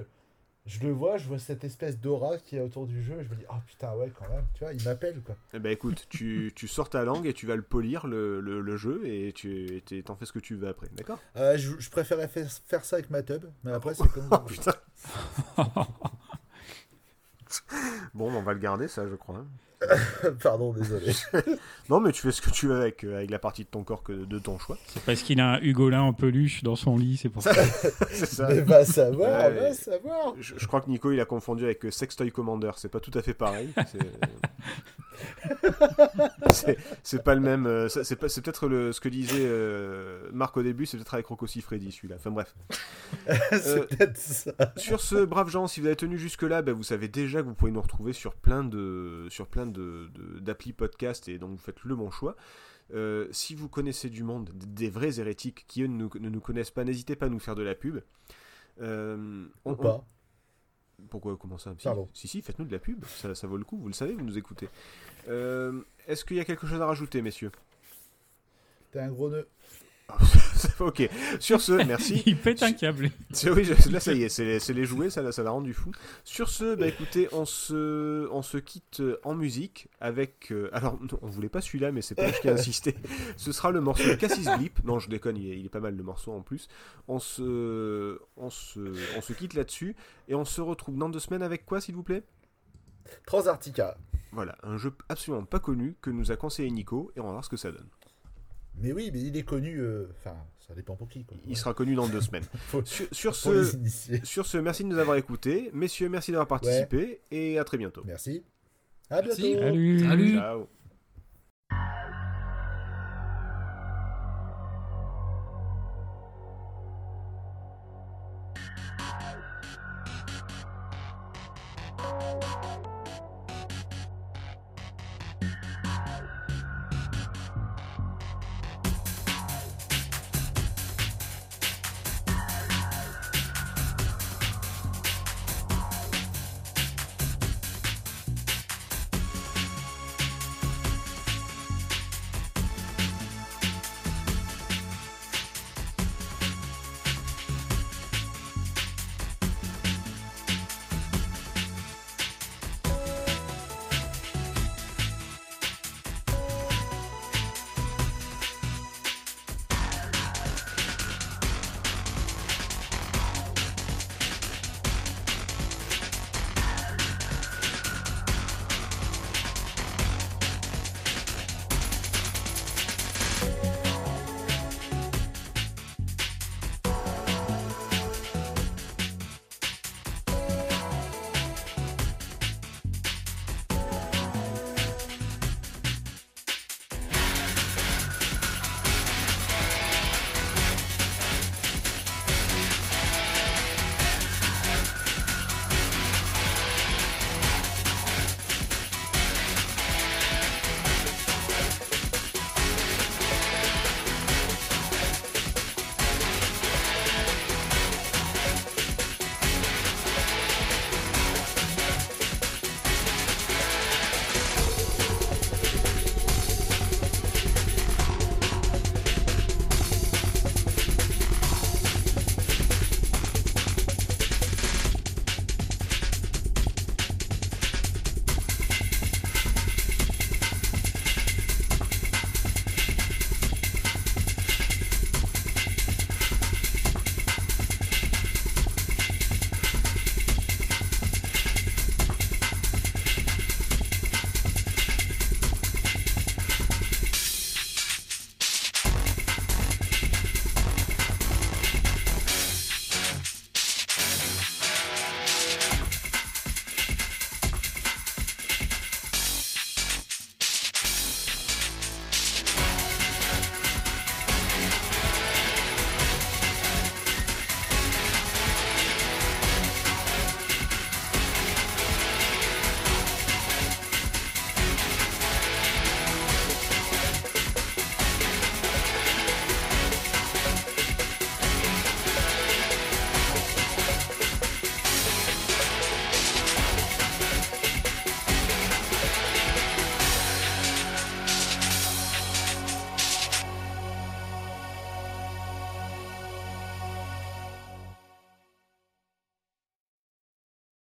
Je, le vois, je vois cette espèce d'aura qui est autour du jeu, et je me dis, oh putain, ouais, quand même, tu vois, il m'appelle, quoi. Eh ben écoute, tu, [LAUGHS] tu sors ta langue et tu vas le polir le, le, le jeu et tu t'en fais ce que tu veux après, d'accord? Euh, je, je préférais faire, faire ça avec ma tub, mais après, c'est comme [LAUGHS] Oh putain [LAUGHS] Bon, on va le garder, ça, je crois. [LAUGHS] Pardon, désolé. [LAUGHS] Non, mais tu fais ce que tu veux avec, euh, avec la partie de ton corps que de ton choix. C'est parce qu'il a un Hugolin en peluche dans son lit, c'est pour ça. [LAUGHS] C'est ça. mais va savoir, Ouais. va savoir. Je, je crois que Nico, il a confondu avec euh, Sextoy Commander. C'est pas tout à fait pareil. [LAUGHS] C'est- pas le même. euh, C'est peut-être ce que disait euh, Marc au début. C'est peut-être avec Rocco Siffredi, celui-là. Enfin bref. [LAUGHS] c'est Euh, peut-être ça. Sur ce, braves gens, si vous avez tenu jusque-là, ben, vous savez déjà que vous pouvez nous retrouver sur plein de sur plein de, d'applis podcast et donc vous faites le bon choix. Euh, si vous connaissez du monde, des vrais hérétiques qui eux ne nous, ne nous connaissent pas, n'hésitez pas à nous faire de la pub. Euh, on- Ou pas. on- pourquoi comment ça? Si, si, si, faites-nous de la pub, ça, ça vaut le coup, vous le savez, vous nous écoutez. Euh, Est-ce qu'il y a quelque chose à rajouter, messieurs? T'es un gros nœud. [LAUGHS] Ok, sur ce, merci. [LAUGHS] Il pète un câble. C'est- [LAUGHS] Oui, là ça y est, c'est les, jouets, ça l'a ça l'a rendu fou. Sur ce, bah écoutez, on se, on se quitte en musique avec. euh, alors, non, on voulait pas celui-là, mais c'est pas je qui ai insisté. Ce sera le morceau de Cassis Blip. Non, je déconne, il est, il est pas mal le morceau en plus. On se, on se, on se quitte là-dessus et on se retrouve dans deux semaines avec quoi, s'il vous plaît? Transartica. Voilà, un jeu absolument pas connu que nous a conseillé Nico et on va voir ce que ça donne. Mais oui, mais il est connu. euh, Enfin, ça dépend pour qui. Quoi. Il sera connu dans deux semaines. [LAUGHS] Faut- Sur, ce, initiés. sur ce, merci de nous avoir écoutés. Messieurs, merci d'avoir participé et à très bientôt. Merci. À bientôt. Merci. Salut. Salut. Ciao.